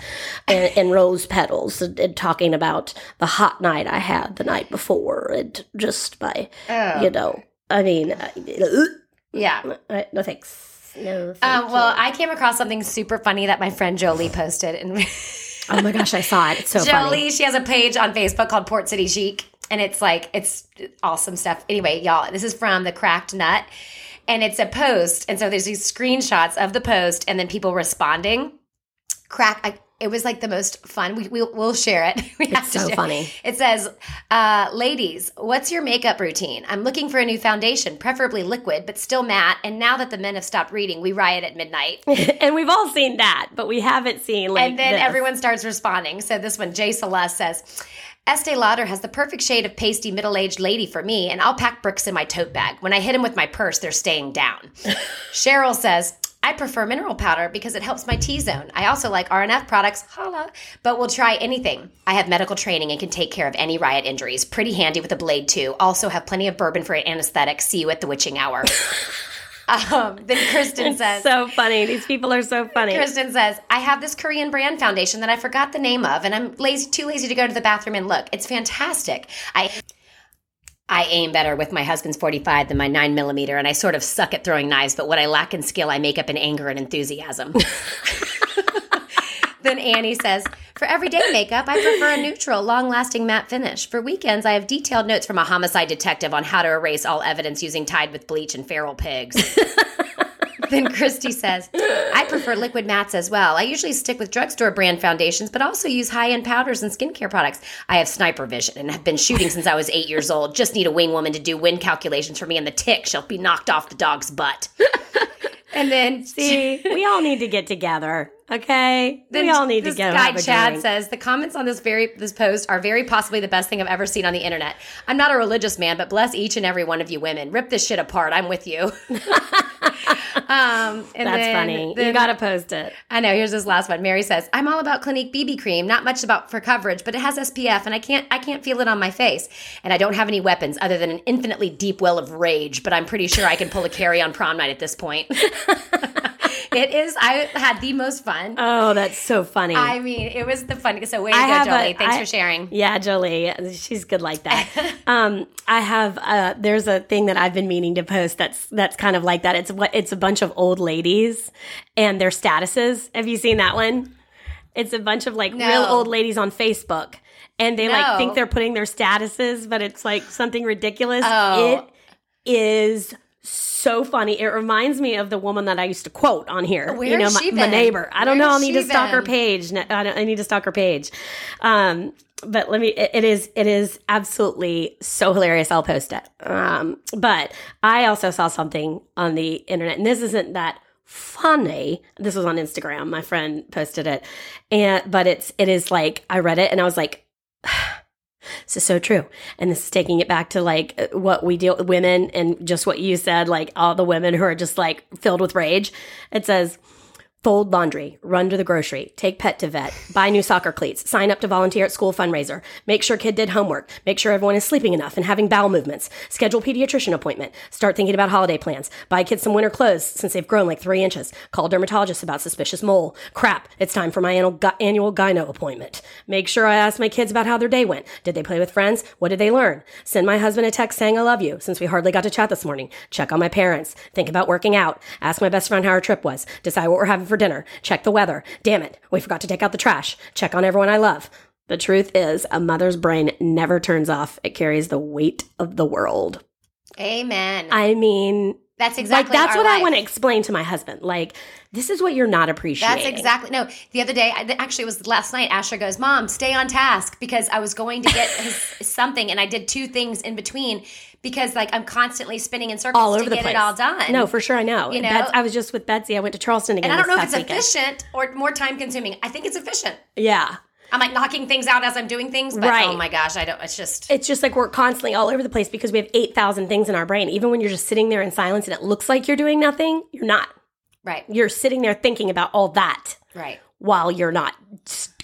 and, and rose petals and, and talking about the hot night I had the night before, and just by, Oh. you know, I mean, uh, Yeah. I- no thanks. No. Thank Um, well, I came across something super funny that my friend Jolie posted, and oh my gosh, I saw it. It's so funny. Jolie, she has a page on Facebook called Port City Chic, and it's like it's awesome stuff. Anyway, y'all, this is from the Cracked Nut, and it's a post, and so there's these screenshots of the post, and then people responding. Crack. I, it was like the most fun. We, we'll, we'll share it. We have It's to so funny. It says, uh, "Ladies, what's your makeup routine? I'm looking for a new foundation, preferably liquid, but still matte. And now that the men have stopped reading, we riot at midnight." and we've all seen that, but we haven't seen like. and then this. everyone starts responding. So this one, Jay Celeste says, Estee Lauder has the perfect shade of pasty middle-aged lady for me, and I'll pack bricks in my tote bag. When I hit them with my purse, they're staying down. Cheryl says, I prefer mineral powder because it helps my T-zone. I also like R+F products, holla, but will try anything. I have medical training and can take care of any riot injuries. Pretty handy with a blade too. Also have plenty of bourbon for anesthetic. See you at the witching hour. um, then Kristen says, so funny. These people are so funny. Kristen says, I have this Korean brand foundation that I forgot the name of, and I'm lazy, too lazy to go to the bathroom and look. It's fantastic. I I aim better with my husband's 45 than my 9 millimeter, and I sort of suck at throwing knives, but what I lack in skill, I make up in anger and enthusiasm. then Annie says, For everyday makeup, I prefer a neutral, long lasting matte finish. For weekends, I have detailed notes from a homicide detective on how to erase all evidence using Tide with bleach and feral pigs. then Christy says, I prefer liquid mattes as well. I usually stick with drugstore brand foundations, but also use high end powders and skincare products. I have sniper vision and have been shooting since I was eight years old. Just need a wing woman to do wind calculations for me, and the tick shall be knocked off the dog's butt. and then See, we all need to get together. Okay, then we all need to get. this guy Chad drink. says the comments on this very this post are very possibly the best thing I've ever seen on the internet. I'm not a religious man, but bless each and every one of you women. Rip this shit apart. I'm with you. um, and That's then- funny. you got to post it. I know. Here's this last one. Mary says, "I'm all about Clinique BB cream. Not much about for coverage, but it has SPF, and I can't I can't feel it on my face. And I don't have any weapons other than an infinitely deep well of rage. But I'm pretty sure I can pull a carry on prom night at this point. it is. I had the most fun. Oh, that's so funny. I mean, it was the funniest. So way to I go, have a- Jolie. Thanks I- for sharing. Yeah, Jolie, she's good like that. um, I have uh, there's a thing that I've been meaning to post that's that's kind of like that. It's what it's a bunch of old ladies and their statuses. Have you seen that one? It's a bunch of like real old ladies on Facebook, and they No. like think they're putting their statuses, but it's like something ridiculous. Oh. It is so funny. It reminds me of the woman that I used to quote on here. Where you know, my, my been? neighbor. I don't Where know. I'll need to stalk her page. I, don't, I need to stalk her page. Um, but let me. It, it is. It is absolutely so hilarious. I'll post it. Um, but I also saw something on the internet, and this isn't that funny. This was on Instagram. My friend posted it, and but it's it is like I read it and I was like. This is so true. And this is taking it back to like what we deal with women and just what you said, like all the women who are just like filled with rage. It says, Fold laundry, run to the grocery, take pet to vet, buy new soccer cleats, sign up to volunteer at school fundraiser, make sure kid did homework, make sure everyone is sleeping enough and having bowel movements, schedule pediatrician appointment, start thinking about holiday plans, buy kids some winter clothes since they've grown like three inches, call dermatologist about suspicious mole. Crap, it's time for my annual, annual gyno appointment. Make sure I ask my kids about how their day went. Did they play with friends? What did they learn? Send my husband a text saying I love you since we hardly got to chat this morning. Check on my parents. Think about working out. Ask my best friend how our trip was. Decide what we're having for dinner. Check the weather. Damn it, we forgot to take out the trash. Check on everyone I love. The truth is, a mother's brain never turns off. It carries the weight of the world. Amen. I mean, that's exactly like that's what I want to explain to my husband. Like, this is what you're not appreciating. That's exactly no. The other day, I- actually, it was last night. Asher goes, "Mom, stay on task," because I was going to get his something, and I did two things in between because, like, I'm constantly spinning in circles all to over the get place. it all done. No, for sure, I know. You know? I was just with Betsy. I went to Charleston again. and I don't know if it's weekend. efficient or more time consuming. I think it's efficient. Yeah. I'm like knocking things out as I'm doing things, but oh Right. oh my gosh, I don't. It's just It's just like we're constantly all over the place because we have 8,000 things in our brain. Even when you're just sitting there in silence and it looks like you're doing nothing, you're not. right, You're sitting there thinking about all that right. while you're not,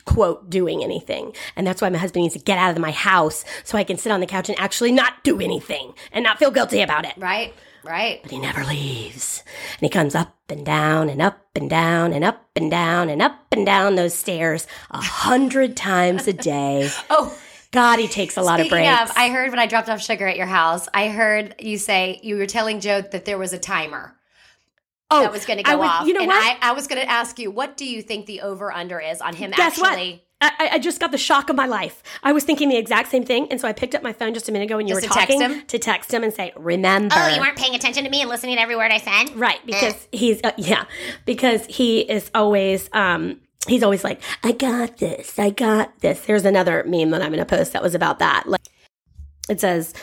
quote, doing anything. And that's why my husband needs to get out of my house so I can sit on the couch and actually not do anything and not feel guilty about it. Right, right. But he never leaves. And he comes up and down and up and down and up and down and up and down those stairs a hundred times a day. Oh, God, he takes a lot of breaks. of, I heard when I dropped off sugar at your house, I heard you say you were telling Joe that there was a timer oh, that was going to go was- off. You know and what? I, I was going to ask you, what do you think the over under is on him Guess actually? what? I, I- just got the shock of my life. I was thinking the exact same thing, and so I picked up my phone just a minute ago when you Just were to text talking him? to text him and say, "Remember." Oh, you weren't paying attention to me and listening to every word I said? right because he's uh, yeah because he is always um he's always like, "I got this, I got this." There's another meme that I'm going to post that was about that. Like, it says,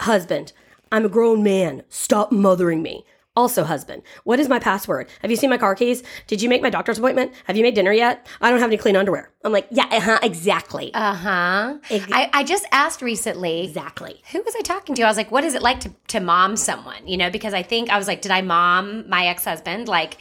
"Husband, I'm a grown man. Stop mothering me." Also, husband, what is my password? Have you seen my car keys? Did you make my doctor's appointment? Have you made dinner yet? I don't have any clean underwear. I'm like, yeah, uh-huh, exactly. Uh huh. Ex- I, I just asked recently. exactly. Who was I talking to? I was like, what is it like to, to mom someone? You know, because I think I was like, did I mom my ex husband? Like,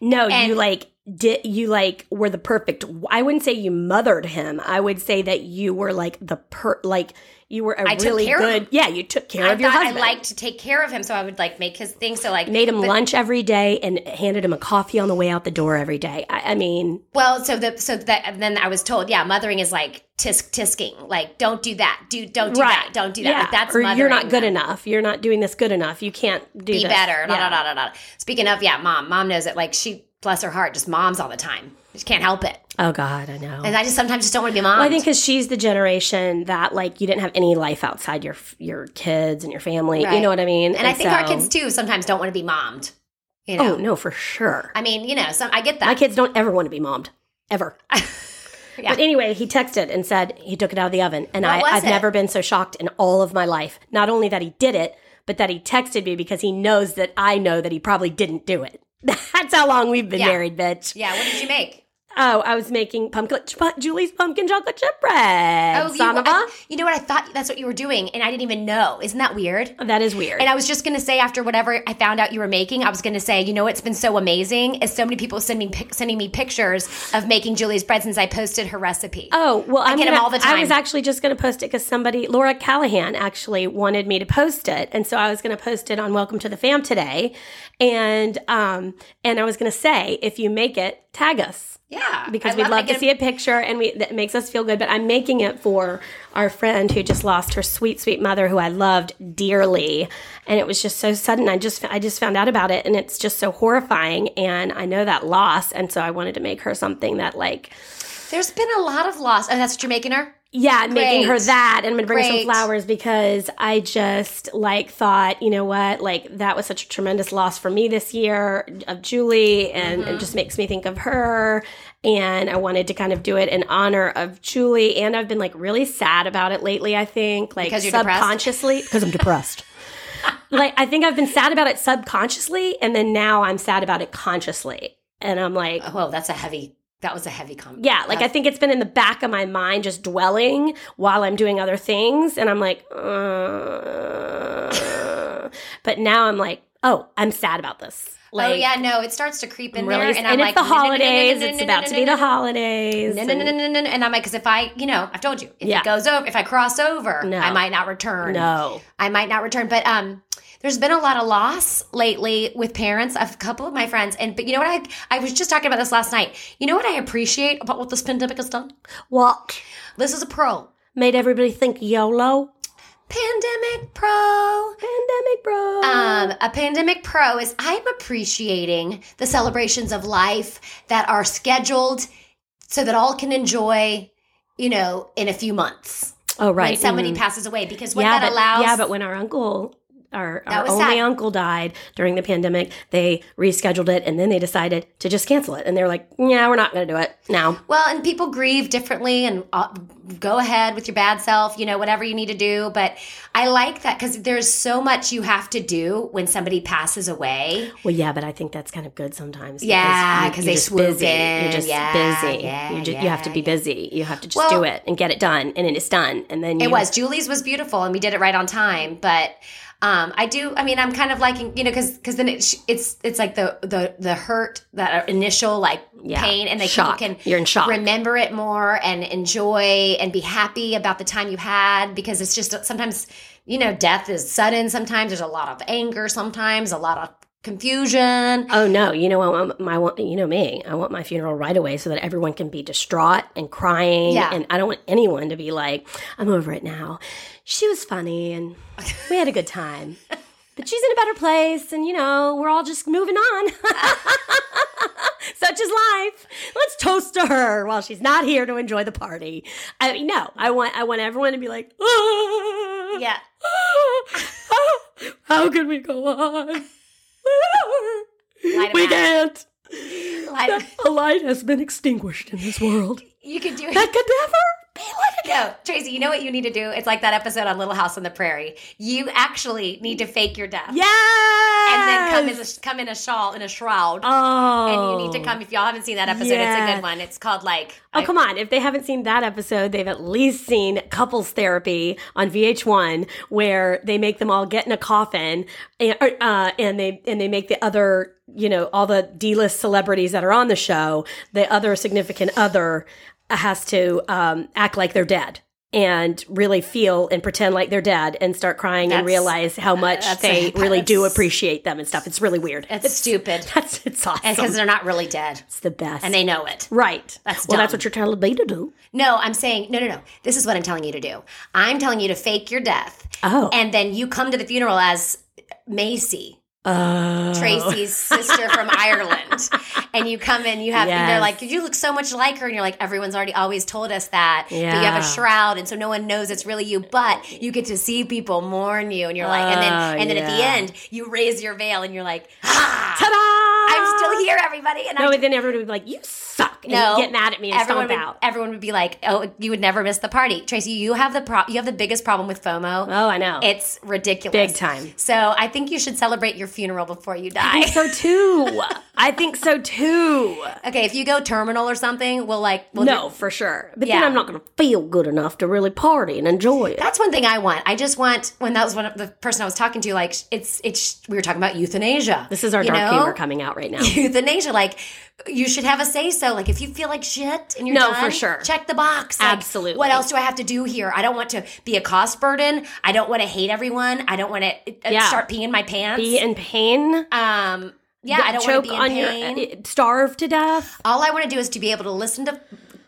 No, And- you like did you like were the perfect I wouldn't say you mothered him. I would say that you were like the per like you were a I took really good him. yeah, you took care I of your thought I husband. liked to take care of him, so I would like make his thing. So like, Made him but- lunch every day and handed him a coffee on the way out the door every day. I, I mean, Well, so the so that then I was told, yeah, mothering is like tisk tisking, like don't do that, do don't do that, don't do that. Yeah. Like that's or mothering. you're not good enough. You're not doing this good enough. You can't do Be this. better. Yeah. da, da, da. Speaking of, yeah, mom, mom knows it. Like she, bless her heart, just moms all the time. She can't help it, Oh God, I know. and I just sometimes just don't want to be mom. Well, I think because she's the generation that like you didn't have any life outside your your kids and your family. You know what I mean? and I think our kids too sometimes don't want to be mommed. You oh, know, Oh no, for sure. I mean, you know, some I get that. My kids don't ever want to be mommed, ever. Yeah. But anyway, he texted and said he took it out of the oven, and What I, I've it? never been so shocked in all of my life. Not only that he did it, but that he texted me because he knows that I know that he probably didn't do it. That's how long we've been Yeah. married, bitch. yeah, what did you make? Oh, I was making pumpkin Julie's pumpkin chocolate chip bread. Oh, you, of you know what? I thought that's what you were doing, and I didn't even know. Isn't that weird? Oh, that is weird. And I was just gonna say after whatever I found out you were making, I was gonna say, you know, what's been so amazing is so many people sending sending me pictures of making Julie's bread since I posted her recipe. Oh well, I'm get gonna- all the time. I was actually just going to post it because somebody, Laura Callahan, actually wanted me to post it, and so I was going to post it on Welcome to the Fam today, and um, and I was going to say if you make it, tag us yeah, because I we'd love to making- see a picture, and we that makes us feel good. But I'm making it for our friend who just lost her sweet, sweet mother, who I loved dearly, and it was just so sudden. I just I just found out about it, and it's just so horrifying, and I know that loss, and so I wanted to make her something that like. There's been a lot of loss. Oh, that's what you're making her. Yeah, and making her that, and I'm gonna bring her Great. some flowers because I just like thought, you know what, like that was such a tremendous loss for me this year of Julie, and Mm-hmm. it just makes me think of her. And I wanted to kind of do it in honor of Julie, and I've been like really sad about it lately. I think, like Because you're subconsciously, because I'm depressed. like I think I've been sad about it subconsciously, and then now I'm sad about it consciously, and I'm like, Oh, well, that's a heavy. That was a heavy comment. yeah, like I think it's been in the back of my mind, just dwelling while I'm doing other things, and I'm like, uh, but now I'm like, oh, I'm sad about this. oh yeah, no, it starts to creep in really, there, and, and I'm it's like, the holidays. It's about to be the holidays. No, no, no, and- no, no, no. And I'm like, because if I, you know, I've told you, if Yeah. it goes over, if I cross over, No. I might not return. No. I might not return. But um, there's been a lot of loss lately with parents of a couple of my friends. And but you know what? I I was just talking about this last night. You know what I appreciate about what this pandemic has done? What This is a pro. made everybody think YOLO? Pandemic pro. Pandemic, bro. Um, a pandemic pro is I'm appreciating the celebrations of life that are scheduled so that all can enjoy, you know, in a few months. oh, right. when somebody mhm. passes away because what yeah, that but, allows yeah, but when our uncle, our, our only sad. uncle died during the pandemic, they rescheduled it and then they decided to just cancel it. And they were like, yeah, we're not going to do it now. well and people grieve differently and uh, go ahead with your bad self you know whatever you need to do but i like that because there's so much you have to do when somebody passes away Well, yeah, but I think that's kind of good sometimes. Yeah, 'cause you're they just swoop busy. in. You're just Yeah, busy. yeah, you, just, you have to be yeah. busy. You have to just Well- do it and get it done, and then it's done. And then you, it was julie's was beautiful and we did it right on time but um, I do. I mean, I'm kind of liking, you know, because because then it's it's it's like the the the hurt that initial like Yeah. pain, and they Shock. can You're in shock. remember it more and enjoy and be happy about the time you had because it's just sometimes you know death is sudden. Sometimes there's a lot of anger. Sometimes a lot of confusion. Oh no! You know what? My, my you know me. I want my funeral right away so that everyone can be distraught and crying. Yeah. And I don't want anyone to be like, "I'm over it now." She was funny and we had a good time, but she's in a better place, and you know we're all just moving on. Such is life. Let's toast to her while she's not here to enjoy the party. I mean, no, I want I want everyone to be like, "Ah, Yeah. How can we go on? We can't. Light- A light has been extinguished in this world. You could do it. That could never be lit again. No, Tracy, you know what you need to do? It's like that episode on Little House on the Prairie. You actually need to fake your death. Yes. And then come in, a, come in a shawl, in a shroud. Oh. And you need to come, if y'all haven't seen that episode, it's a good one. It's called like, Oh, I- come on. If they haven't seen that episode, they've at least seen Couples Therapy on VH1 where they make them all get in a coffin and, uh, and they, and they make the other, you know, all the D-list celebrities that are on the show, the other significant other has to, um, act like they're dead. And really feel and pretend like they're dead and start crying and realize how much that's- they really do appreciate them and stuff. It's really weird. it's stupid. That's it's awesome. Because they're not really dead. it's the best. And they know it. right. That's well, that's what you're telling me to do. No, I'm saying, no, no, no. This is what I'm telling you to do. I'm telling you to fake your death. Oh. And then you come to the funeral as Macy. Oh. Tracy's sister from Ireland. And you come in, you have, and they're like, you look so much like her. And you're like, everyone's already always told us that. But you have a shroud, and so no one knows it's really you. But you get to see people mourn you. And you're like, and then, Oh, and then at the end, you raise your veil and you're like, ah, Ta-da! I'm still here, everybody. And No, I then everybody would be like, "You suck!" and no, get mad at me and everyone stomp would, out. Everyone would be like, "Oh, you would never miss the party." Tracy, you have the pro- you have the biggest problem with FOMO. Oh, I know. It's ridiculous, Big time. So I think you should celebrate your funeral before you die. I think so too. I think so too. okay, if you go terminal or something, we'll like we'll No, for sure. But Yeah. then I'm not going to feel good enough to really party and enjoy it. That's one thing I want. I just want when that was one of the person I was talking to. Like it's it's we were talking about euthanasia. This is our dark know? humor coming out right now. Euthanasia, like you should have a say so. Like if you feel like shit and you're No, done, for sure. check the box. Like, Absolutely. What else do I have to do here? I don't want to be a cost burden. I don't want to hate everyone. I don't want to uh, Yeah. start peeing my pants. Be in pain. um, yeah, I don't choke want to be in on pain. your uh, starve to death. All I want to do is to be able to listen to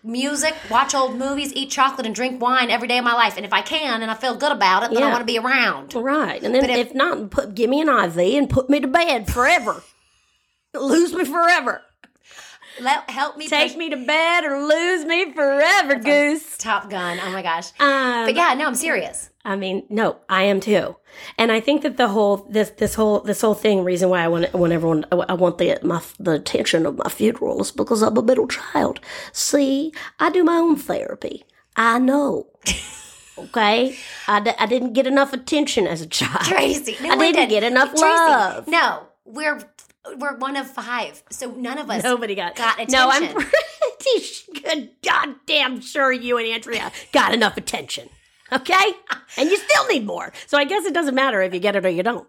music, watch old movies, eat chocolate, and drink wine every day of my life. And if I can and I feel good about it, then I want to be around. Right. And then if, if- not, put give me an IV and put me to bed forever. Lose me forever. Let help me Take push me to bed or lose me forever, goose. Top Gun. Oh my gosh. Um, but yeah, no, I'm serious. I mean, no, I am too, and I think that the whole this this whole this whole thing reason why I want want everyone I want the my the attention of my funeral is because I'm a middle child. See, I do my own therapy. I know. Okay, I, d- I didn't get enough attention as a child. Tracy. No I didn't did. get enough Tracy, love. No, we're we're one of five, so none of us Nobody got got attention. No, I'm pretty sh- good, goddamn sure you and Andrea got enough attention. Okay? And you still need more. So I guess it doesn't matter if you get it or you don't.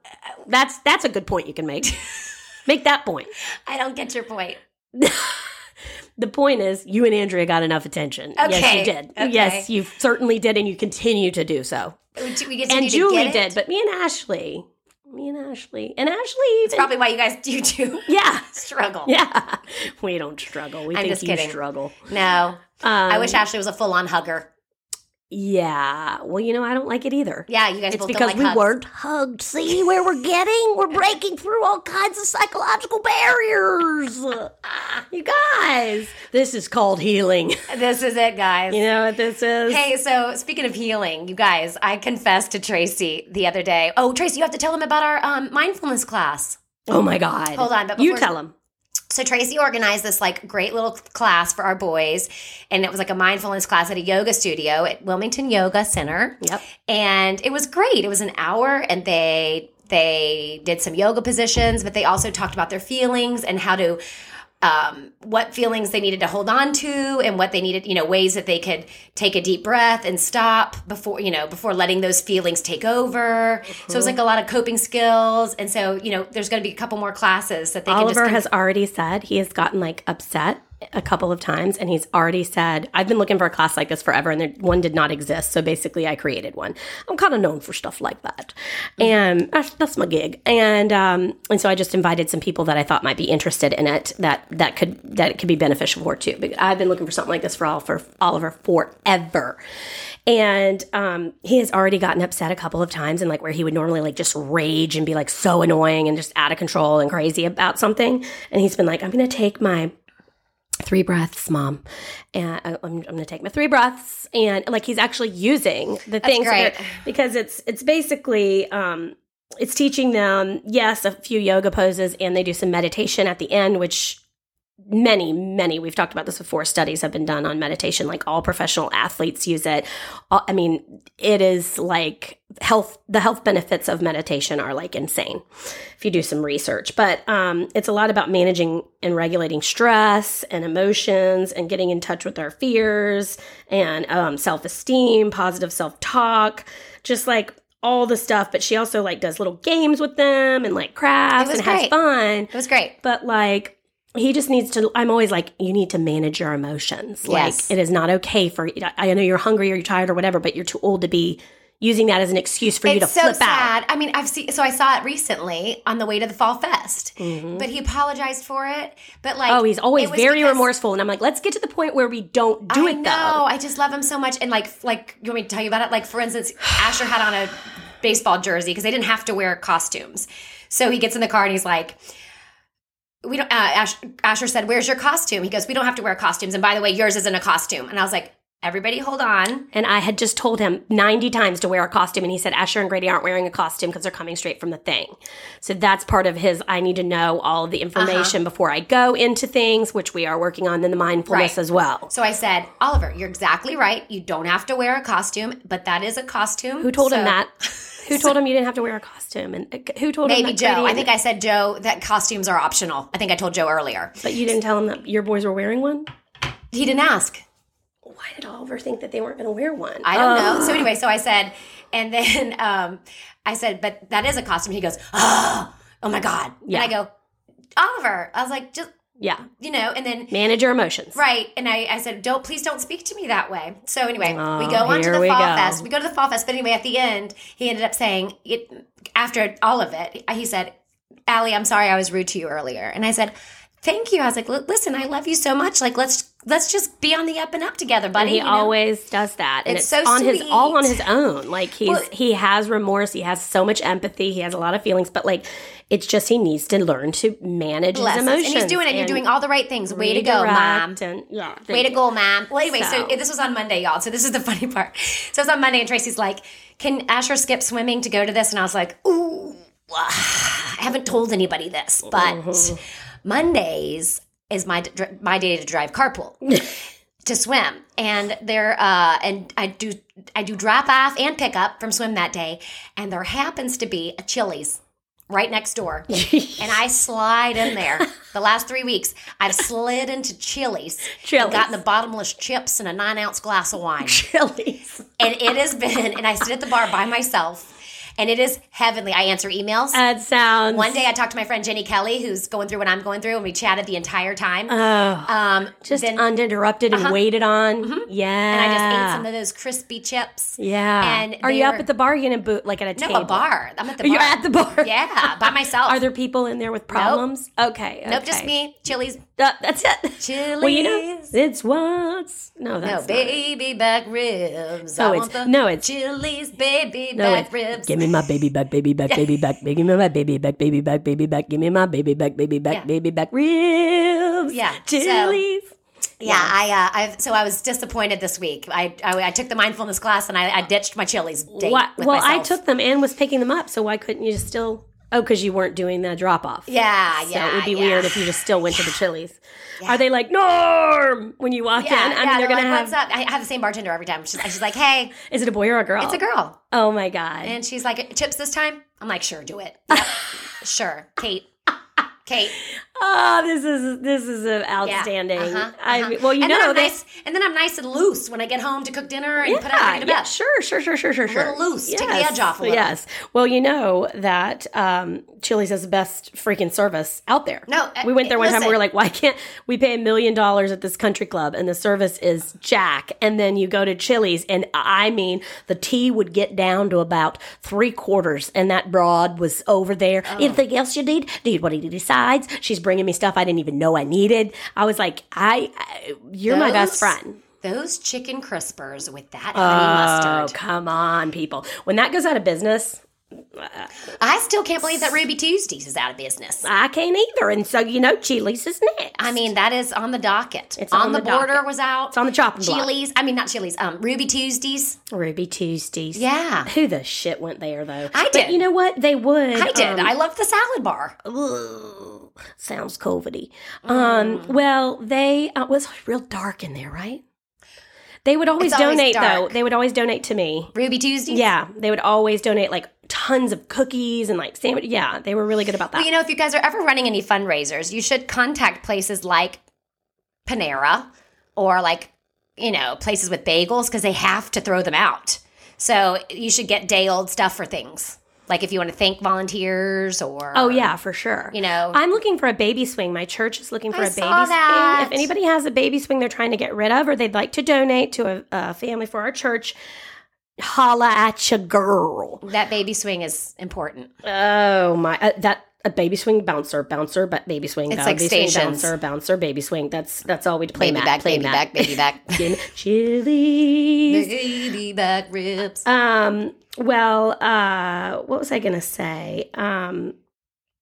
That's that's a good point you can make. make that point. I don't get your point. The point is you and Andrea got enough attention. Yes, Okay, you did. okay. Yes, you certainly did and you continue to do so. Continue And to Julie it. did, but me and Ashley, me and Ashley, and Ashley It's probably why you guys do too yeah. struggle. Yeah. We don't struggle. We I'm think just kidding. struggle. No, I Um, wish Ashley was a full on hugger. Yeah. Well, you know, I don't like it either. Yeah, you guys It's because like we hugs. weren't Hugged. See where we're getting? We're breaking through all kinds of psychological barriers. You guys, this is called healing. This is it, guys. You know what this is? Hey, so speaking of healing, you guys, I confessed to Tracy the other day. Oh, Tracy, you have to tell him about our um, mindfulness class. Oh my God. Hold on, but you tell him. So Tracy organized this like great little class for our boys, and it was like a mindfulness class at a yoga studio at Wilmington Yoga Center. Yep. and it was great. It was an hour, and they they did some yoga positions, but they also talked about their feelings and how to um, what feelings they needed to hold on to and what they needed, you know, ways that they could take a deep breath and stop before, you know, before letting those feelings take over. So it was like a lot of coping skills. And so, you know, there's going to be a couple more classes that they can Oliver has already said he has gotten like upset a couple of times and he's already said i've been looking for a class like this forever and there, one did not exist so basically i created one. I'm kind of known for stuff like that. And that's, that's my gig. And um and so i just invited some people that i thought might be interested in it that that could that it could be beneficial for too but i've been looking for something like this for all for oliver forever. And um, he has already gotten upset a couple of times and like where he would normally like just rage and be like so annoying and just out of control and crazy about something. And he's been like i'm gonna take my three breaths mom and I- i'm, I'm gonna take my three breaths and like he's actually using the things that great. because it's it's basically um it's teaching them yes a few yoga poses and they do some meditation at the end which many many we've talked about this before studies have been done on meditation like all professional athletes use it. I mean it is like health the health benefits of meditation are like insane if you do some research. But um, it's a lot about managing and regulating stress and emotions and getting in touch with our fears and um, self-esteem positive self-talk just like all the stuff. But she also like does little games with them and like crafts and has fun. It was great. but like he just needs to i'm always like you need to manage your emotions Yes. like it is not okay for i know you're hungry or you're tired or whatever but you're too old to be using that as an excuse for you to so flip out. I mean, I've seen. So I saw it recently on the way to the fall fest, but he apologized for it. But like, Mm-hmm. oh he's always very remorseful and i'm like let's get to the point where we don't do I it know. though I just love him so much. And like, like you want me to tell you about it? Like, for instance, Asher had on a baseball jersey because they didn't have to wear costumes. So he gets in the car and he's like. We don't. Uh, Ash, Asher said, "Where's your costume?" He goes, "We don't have to wear costumes." And by the way, yours isn't a costume. And I was like, "Everybody, hold on." and i had just told him 90 times to wear a costume and he said asher and grady aren't wearing a costume because they're coming straight from the thing so that's part of his i need to know all of the information before i go into things which we are working on in the mindfulness Right. as well So I said, Oliver, you're exactly right. You don't have to wear a costume, but that is a costume. Who told him that? Who told him you didn't have to wear a costume? And uh, who told him Maybe Joe. I think I said Joe that costumes are optional. I think I told Joe earlier. But you didn't tell him that your boys were wearing one. He didn't ask. Why did Oliver think that they weren't going to wear one? I don't know. So anyway, so I said, and then um, I said, but that is a costume. He goes, oh, oh my god. Yeah. And I go, Oliver. I was like, just yeah, you know. And then manage your emotions. right, and I, I said, don't please don't speak to me that way. So anyway, Oh, we go on to the fall go. fest. We go to the fall fest, but anyway, at the end, he ended up saying it after all of it. He said, Allie, I'm sorry I was rude to you earlier, and I said. Thank you. I was like, listen, I love you so much. Like, let's let's just be on the up and up together, buddy. And he you know? always does that, and It's it's, so on his all on his own. Like he's Well- he has remorse, he has so much empathy, he has a lot of feelings, but like it's just he needs to learn to manage his lessons. emotions. And he's doing it. You're doing all the right things. Way to go, mom. And, yeah, Way to go, mom. Well, anyway, so. So- this was on Monday, y'all. So this is the funny part. So it's on Monday, and Tracy's like, "Can Asher skip swimming to go to this?" And I was like, "Ooh, I haven't told anybody this, but mm-hmm. Mondays is my my day to drive carpool." to swim and there uh and i do i do drop off and pick up from swim that day and there happens to be a chili's right next door. and I slide in there. The last three weeks, I've slid into Chili's, Chili's. and gotten the bottomless chips and a nine ounce glass of wine. Chili's. and it has been, and I sit at the bar by myself, and it is heavenly. I answer emails. That sounds. One day I talked to my friend Jenny Kelly, who's going through what I'm going through, and we chatted the entire time. Oh, um, just then, uninterrupted and waited on. Yeah. and I just ate some of those crispy chips. Yeah. And are you up at the bar? Are you in a boot like at a No, table? a bar. I'm at the bar. You're at the bar. Yeah, by myself. Are there people in there with problems? Okay. Nope, just me. Chili's. Uh, that's it. Chili's. Well, you know, it's what's no, No, that's it. baby back ribs. No, I it's- want the no, it's- Chili's baby No, back ribs. Give me my baby back, baby back, baby back, give me my baby back, baby back, baby back. Give me my baby back, baby back, baby back ribs. Yeah, so- Chili's. Yeah, I, uh, I, so I was disappointed this week. I, I, I took the mindfulness class and I, I ditched my Chili's date with well, myself. I took them and was picking them up, so why couldn't you just still? Oh, because you weren't doing the drop off. Yeah, So yeah. it would be yeah. weird if you just still went to the Chili's. Are they like Norm when you walk Yeah, in? I yeah, mean, they're, gonna like, have. What's up? I have the same bartender every time. She's, she's like, "Hey, Is it a boy or a girl? it's a girl," Oh my god! and she's like, "Chips this time." I'm like, "Sure, do it." Sure, Kate. Kate. Oh, this is this is uh, Yeah. outstanding. Uh-huh, I uh-huh. well, you and know then they- nice, and then I'm nice and loose when I get home to cook dinner and put Yeah, everything to bed. yeah, sure, sure, sure, sure, sure, sure. little loose, take the edge off a. Yes. Well, you know that um, Chili's has the best freaking service out there. No, uh, we went there one time. and We were like, why can't we pay a million dollars at this country club and the service is jack? And then you go to Chili's, and I mean, the tea would get down to about three quarters, and that broad was over there. Oh. Anything else you need? Need what he decides. She's bringing me stuff I didn't even know I needed. I was like, I, I you're my best friend. Those chicken crispers with that Oh, honey mustard. come on, people. When that goes out of business, I still can't believe that Ruby Tuesdays is out of business. I can't either. And so, you know, Chili's is next. I mean, that is on the docket. It's on, on the, the border was out. It's on the chopping block. Chili's. I mean, not Chili's. Um, Ruby Tuesdays. Ruby Tuesdays. Yeah. Who the shit went there, though? I But did. you know what? They would. I did. um, I loved the salad bar. ugh, sounds COVIDy. Mm. Um, well, they uh, it was real dark in there, right? They would always donate, though. They would always donate to me. Ruby Tuesdays. Yeah, they would always donate like tons of cookies and like sandwich. Yeah, they were really good about that. Well, you know, if you guys are ever running any fundraisers, you should contact places like Panera or like, you know, places with bagels because they have to throw them out. So you should get day old stuff for things. Like if you want to thank volunteers or. Oh yeah, for sure. You know. I'm looking for a baby swing. My church is looking for I a baby swing. If anybody has a baby swing they're trying to get rid of, or they'd like to donate to a, a family for our church, holla at your girl. That baby swing is important. Oh my, uh, that a baby swing bouncer, bouncer, but baby swing. It's baby like swing, bouncer, bouncer, baby swing. That's that's all we play. Baby Matt, back, play baby Matt. back, baby back. Chili's. baby back ribs. Um. Well, uh, what was I gonna say? Um.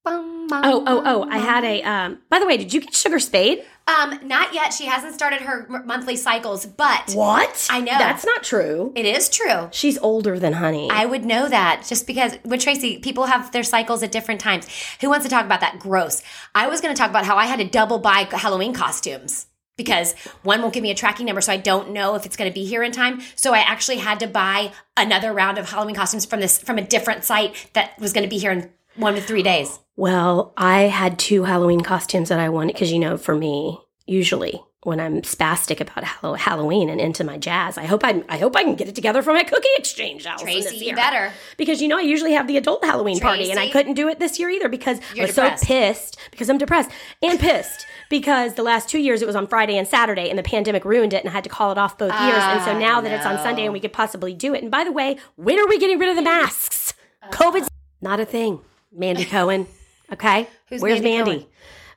Bum, Oh, oh, oh! I had a. Um. By the way, did you get Sugar spayed? Um, not yet. She hasn't started her m- monthly cycles, but What? I know. That's not true. it is true. She's older than Honey. I would know that just because with Tracy, people have their cycles at different times. Who wants to talk about that? Gross. I was going to talk about how I had to double buy Halloween costumes because one won't give me a tracking number, so I don't know if it's going to be here in time. So I actually had to buy another round of Halloween costumes from this from a different site that was going to be here in one to three days. well, I had two Halloween costumes that I wanted because you know, for me, usually when I'm spastic about Halloween and into my jazz, I hope I I hope I can get it together for my cookie exchange. Allison, this Tracy, you year. better. because you know I usually have the adult Halloween party, and I couldn't do it this year either because I was depressed. so pissed because I'm depressed and pissed because the last two years it was on Friday and Saturday, and the pandemic ruined it, and I had to call it off both ah, years. And so now that it's on Sunday and we could possibly do it, and by the way, when are we getting rid of the masks? COVID's uh. not a thing. Mandy Cohen, okay? Who's Where's Mandy Mandy?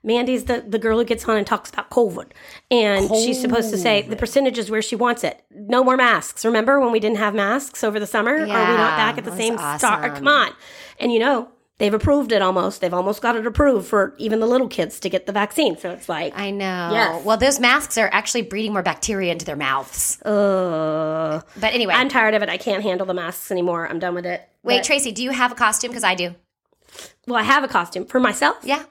Mandy's the, the girl who gets on and talks about COVID. And she's supposed to say the percentages where she wants it. No more masks. Remember when we didn't have masks over the summer? Are we not back at the same was start? Come on. And you know, they've approved it almost. They've almost got it approved for even the little kids to get the vaccine. So it's like, I know. Yes. Well, those masks are actually breeding more bacteria into their mouths. uh, But anyway, I'm tired of it. I can't handle the masks anymore. I'm done with it. wait, But- Tracy, do you have a costume? Because I do. Well, I have a costume for myself. Yeah.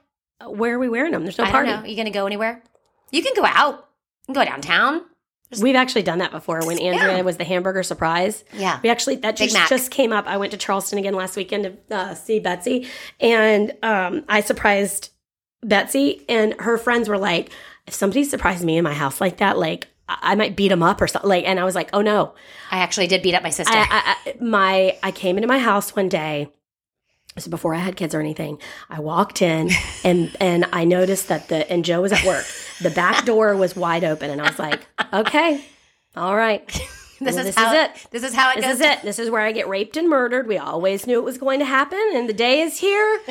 Where are we wearing them? There's no I party. don't know. You gonna go anywhere? You can go out. You can go downtown. We've actually done that before when Andrea Yeah. was the hamburger surprise. Yeah. We actually, that just, just came up. I went to Charleston again last weekend to uh, see Betsy, and um, I surprised Betsy, and her friends were like, if somebody surprised me in my house like that, like, I might beat them up or something. Like, and I was like, oh no, I actually did beat up my sister. I, I, I, my I came into my house one day. This is before I had kids or anything. I walked in and and I noticed that the and Joe was at work. The back door was wide open, and I was like, okay, all right. this well, is this how is it. This is how it This goes. is it. This is where I get raped and murdered. We always knew it was going to happen, and the day is here.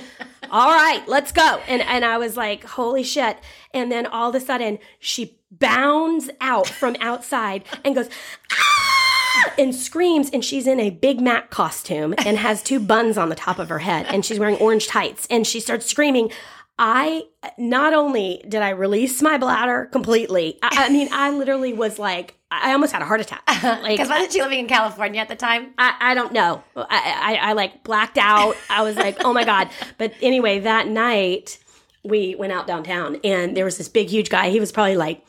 all right, let's go. And and I was like, holy shit. And then all of a sudden, she bounds out from outside and goes, "Ah!" And screams, and she's in a Big Mac costume and has two buns on the top of her head, and she's wearing orange tights, and she starts screaming. I not only did I release my bladder completely, I, I mean, I literally was like, I almost had a heart attack. Like, Because wasn't she living in California at the time? I, I don't know. I, I, I like blacked out. I was like, oh my God. But anyway, that night we went out downtown and there was this big, huge guy. He was probably like,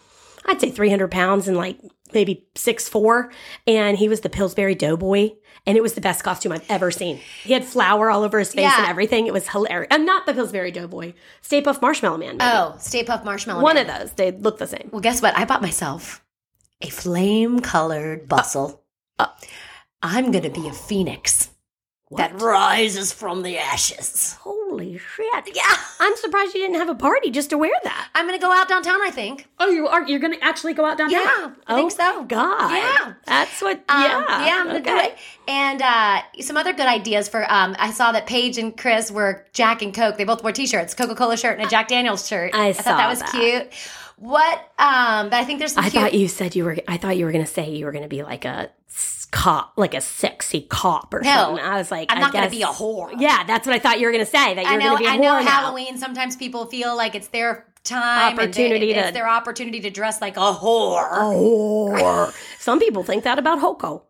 I'd say 300 pounds and like maybe six four, And he was the Pillsbury Doughboy. And it was the best costume I've ever seen. He had flour all over his face Yeah. and everything. It was hilarious. I'm not the Pillsbury Doughboy. Stay Puft Marshmallow Man. maybe. Oh, Stay Puft Marshmallow. One Man. of those. They look the same. Well, guess what? I bought myself a flame colored bustle. Uh, I'm going to be a phoenix that rises from the ashes. Holy shit. Yeah. I'm surprised you didn't have a party just to wear that. I'm going to go out downtown, I think. Oh, you are. You're going to actually go out downtown? Yeah, I think oh so. God. Yeah. That's what. Um, yeah. yeah, I'm gonna do it. And uh, some other good ideas for. Um, I saw that Paige and Chris were Jack and Coke. They both wore T-shirts, Coca Cola shirt and a Jack Daniels shirt. I thought saw that was that. cute. What? Um, but I think there's some I cute. thought you said you were. I thought you were going to say you were going to be like a cop, like a sexy cop or No, something. I was like, I'm I not gonna be a whore. Yeah, that's what I thought you were going to say. That you're going to be a I know. whore now. Halloween. Sometimes people feel like it's their time, and they- Opportunity it's their opportunity to dress like a whore. A whore. Some people think that about Hoko.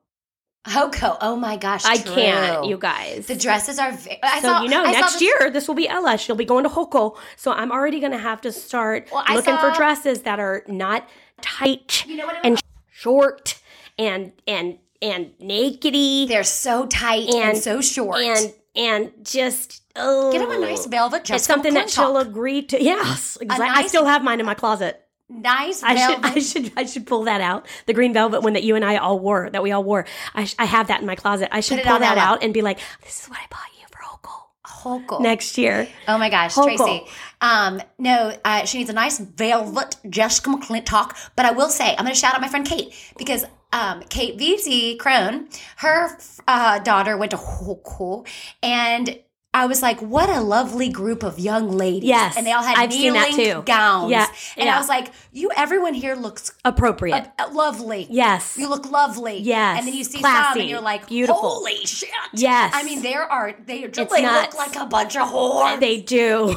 HoCo. Oh my gosh. I true. can't, you guys. The dresses are. ve- I so saw, you know, I next this- year this will be Ella. She'll be going to HoCo. So I'm already going to have to start Well, looking for dresses that are not tight You know what? and short and and and nakedy They're so tight and, And- so short. and and just oh, Get them a nice oh. velvet. Just It's something that she'll agree to. Yes, exactly. I still have mine in my closet. Nice I should. I should, I should pull that out. The green velvet one that you and I all wore, that we all wore. I, sh- I have that in my closet. I should pull that out and be like, "This is what I bought you for HoCo HoCo. next year." Oh my gosh. Tracy. Um, no, uh, she needs a nice velvet Jessica McClintock. But I will say, I'm going to shout out my friend Kate because um, Kate Viti Crone, her uh, daughter went to HoCo, and I was like, what a lovely group of young ladies. Yes, and they all had I've seen that knee-length too. gowns. Yeah, and yeah. I was like, you, everyone here looks Appropriate. uh, lovely. yes. You look lovely. Yes. And then you see some Classy. and you're like, Beautiful. holy shit. Yes. I mean, there are, they, they look nuts. like a bunch of whores. they do.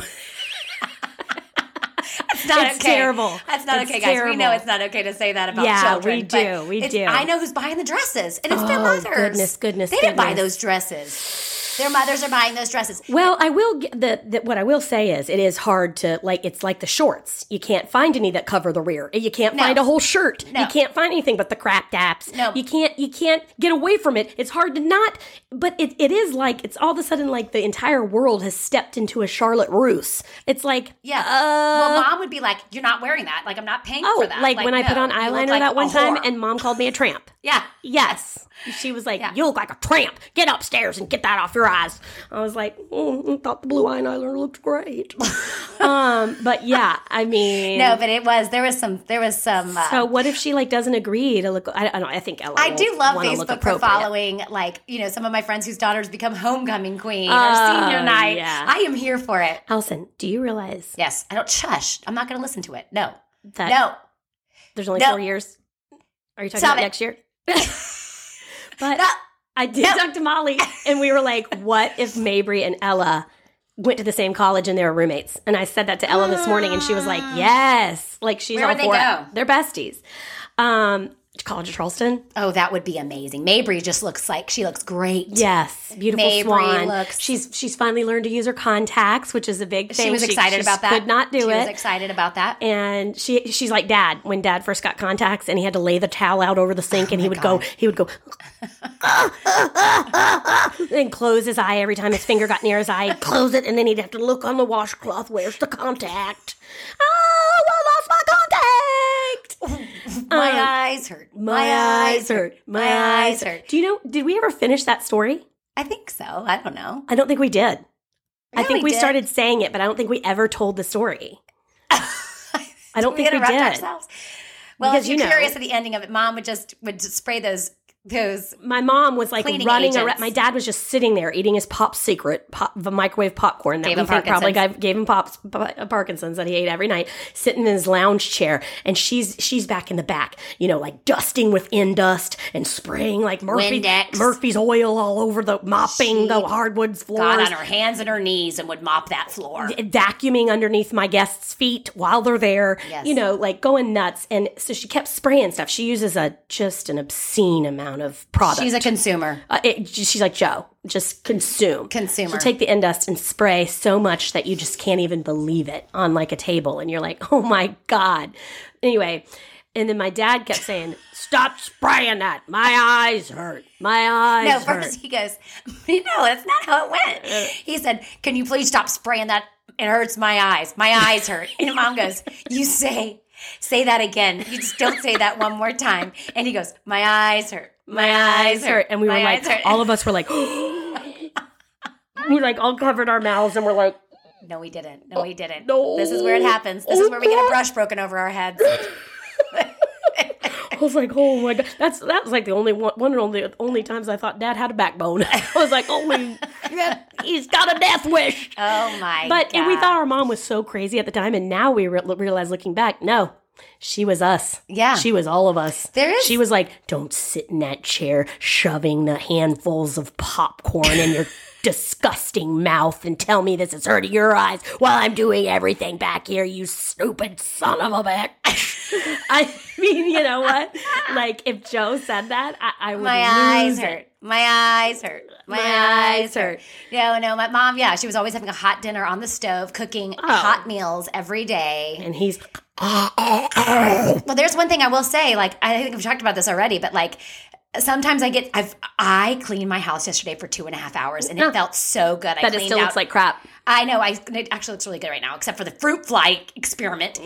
It's not It's okay. terrible. That's not It's okay, guys. We know it's not okay to say that about Yeah, children. we do. We do. I know who's buying the dresses, and it's their Oh, mothers. goodness, goodness, They didn't buy those dresses. Their mothers are buying those dresses. Well, I will get the, the what I will say is it is hard to like it's like the shorts. You can't find any that cover the rear. You can't No. find a whole shirt. No. You can't find anything but the crap taps. No. You can't you can't get away from it. It's hard to not but it, it is like it's all of a sudden like the entire world has stepped into a Charlotte Russe. It's like Yeah. uh, well, mom would be like, "You're not wearing that. Like, I'm not paying Oh, for that." like, when I put on eyeliner like that one time and mom called me a tramp. yeah, Yes. She was like, Yeah. You look like a tramp. Get upstairs and get that off your eyes. I was like, mm, I thought the blue eyeliner looked great. um, but yeah, I mean, no, but it was there was some there was some. Uh, so what if she like doesn't agree to look? I, I don't. I think Ella. I do love Facebook for following, like you know, some of my friends whose daughters become homecoming queen or Oh, senior night. yeah. I am here for it. Allison, do you realize Yes, I don't shush. I'm not going to listen to it. No, that no. there's only No. four years? Are you talking Stop about it. next year? but No. I did No. talk to Molly, and we were like, "What if Mabry and Ella went to the same college and they were roommates?" And I said that to Ella this morning, and she was like, "Yes, like she's Where all they for go? it. They're besties." Um, College of Charleston. Oh, that would be amazing. Mabry just looks like she looks great. Yes, beautiful Mabry swan. looks- she's she's finally learned to use her contacts, which is a big thing. She was excited she about that. Could not do she it. was excited about that. and she she's like dad when dad first got contacts and he had to lay the towel out over the sink Oh and he would go he would go and close his eye every time his finger got near his eye close it and then he'd have to look on the washcloth where's the contact oh i lost my contact My um, eyes hurt. My eyes hurt my eyes hurt. do you know did we ever finish that story I think so. I don't know. i don't think we did i Yeah, think we did. started saying it but i don't think we ever told the story i don't we think we did ourselves. Well, Because if you're you know- curious at the ending of it, mom would just would just spray those those. my mom was like Cleaning running around. My dad was just sitting there eating his pop secret, pop, the microwave popcorn that Gave we think probably gave, gave him pops, pa- Parkinson's that he ate every night, sitting in his lounge chair, and she's she's back in the back, you know, like dusting with dust and spraying like Murphy, Windex. Murphy's oil all over the mopping the hardwoods floor Got on her hands and her knees and would mop that floor. vacuuming underneath my guests' feet while they're there, Yes. you know, like going nuts. And so she kept spraying stuff. She uses a just an obscene amount of product. She's a consumer. Uh, it, she's like Joe, just consume. Consumer. She'll take the Endust and spray so much that you just can't even believe it on like a table, and you're like, oh my god. Anyway, and then my dad kept saying, "Stop spraying that. My eyes hurt. My eyes No, hurt." first he goes, "No, that's not how it went. He said, Can you please stop spraying that? It hurts my eyes. My eyes hurt. And mom goes, You say, say that again. You just don't say that one more time. And he goes, My eyes hurt. My, eyes hurt. and we My were like, hurt." all of us were like, we like all covered our mouths and we're like, No, we didn't. No, oh, we didn't. No. This is where it happens. This is where we get a brush broken over our heads. I was like, oh my god, that's that was like the only one, one and only only times I thought Dad had a backbone. I was like, holy, he's got a death wish. Oh my But God. we thought our mom was so crazy at the time, and now we re- realize looking back, no, she was us. Yeah. she was all of us. There is- She was like, don't sit in that chair, shoving the handfuls of popcorn in your disgusting mouth, and tell me this is hurting your eyes while I'm doing everything back here. You stupid son of a bitch. I mean, you know what? Like, if Joe said that, I, I would My lose eyes it. hurt. My eyes hurt. My, eyes hurt. No, no, my mom, yeah, she was always having a hot dinner on the stove, cooking Oh. hot meals every day. And he's Well, there's one thing I will say. Like, I think we've talked about this already, but like, sometimes I get, I've, I cleaned my house yesterday for two and a half hours, and it felt so good. I that it still out, looks like crap. I know. I it actually looks really good right now, except for the fruit fly experiment.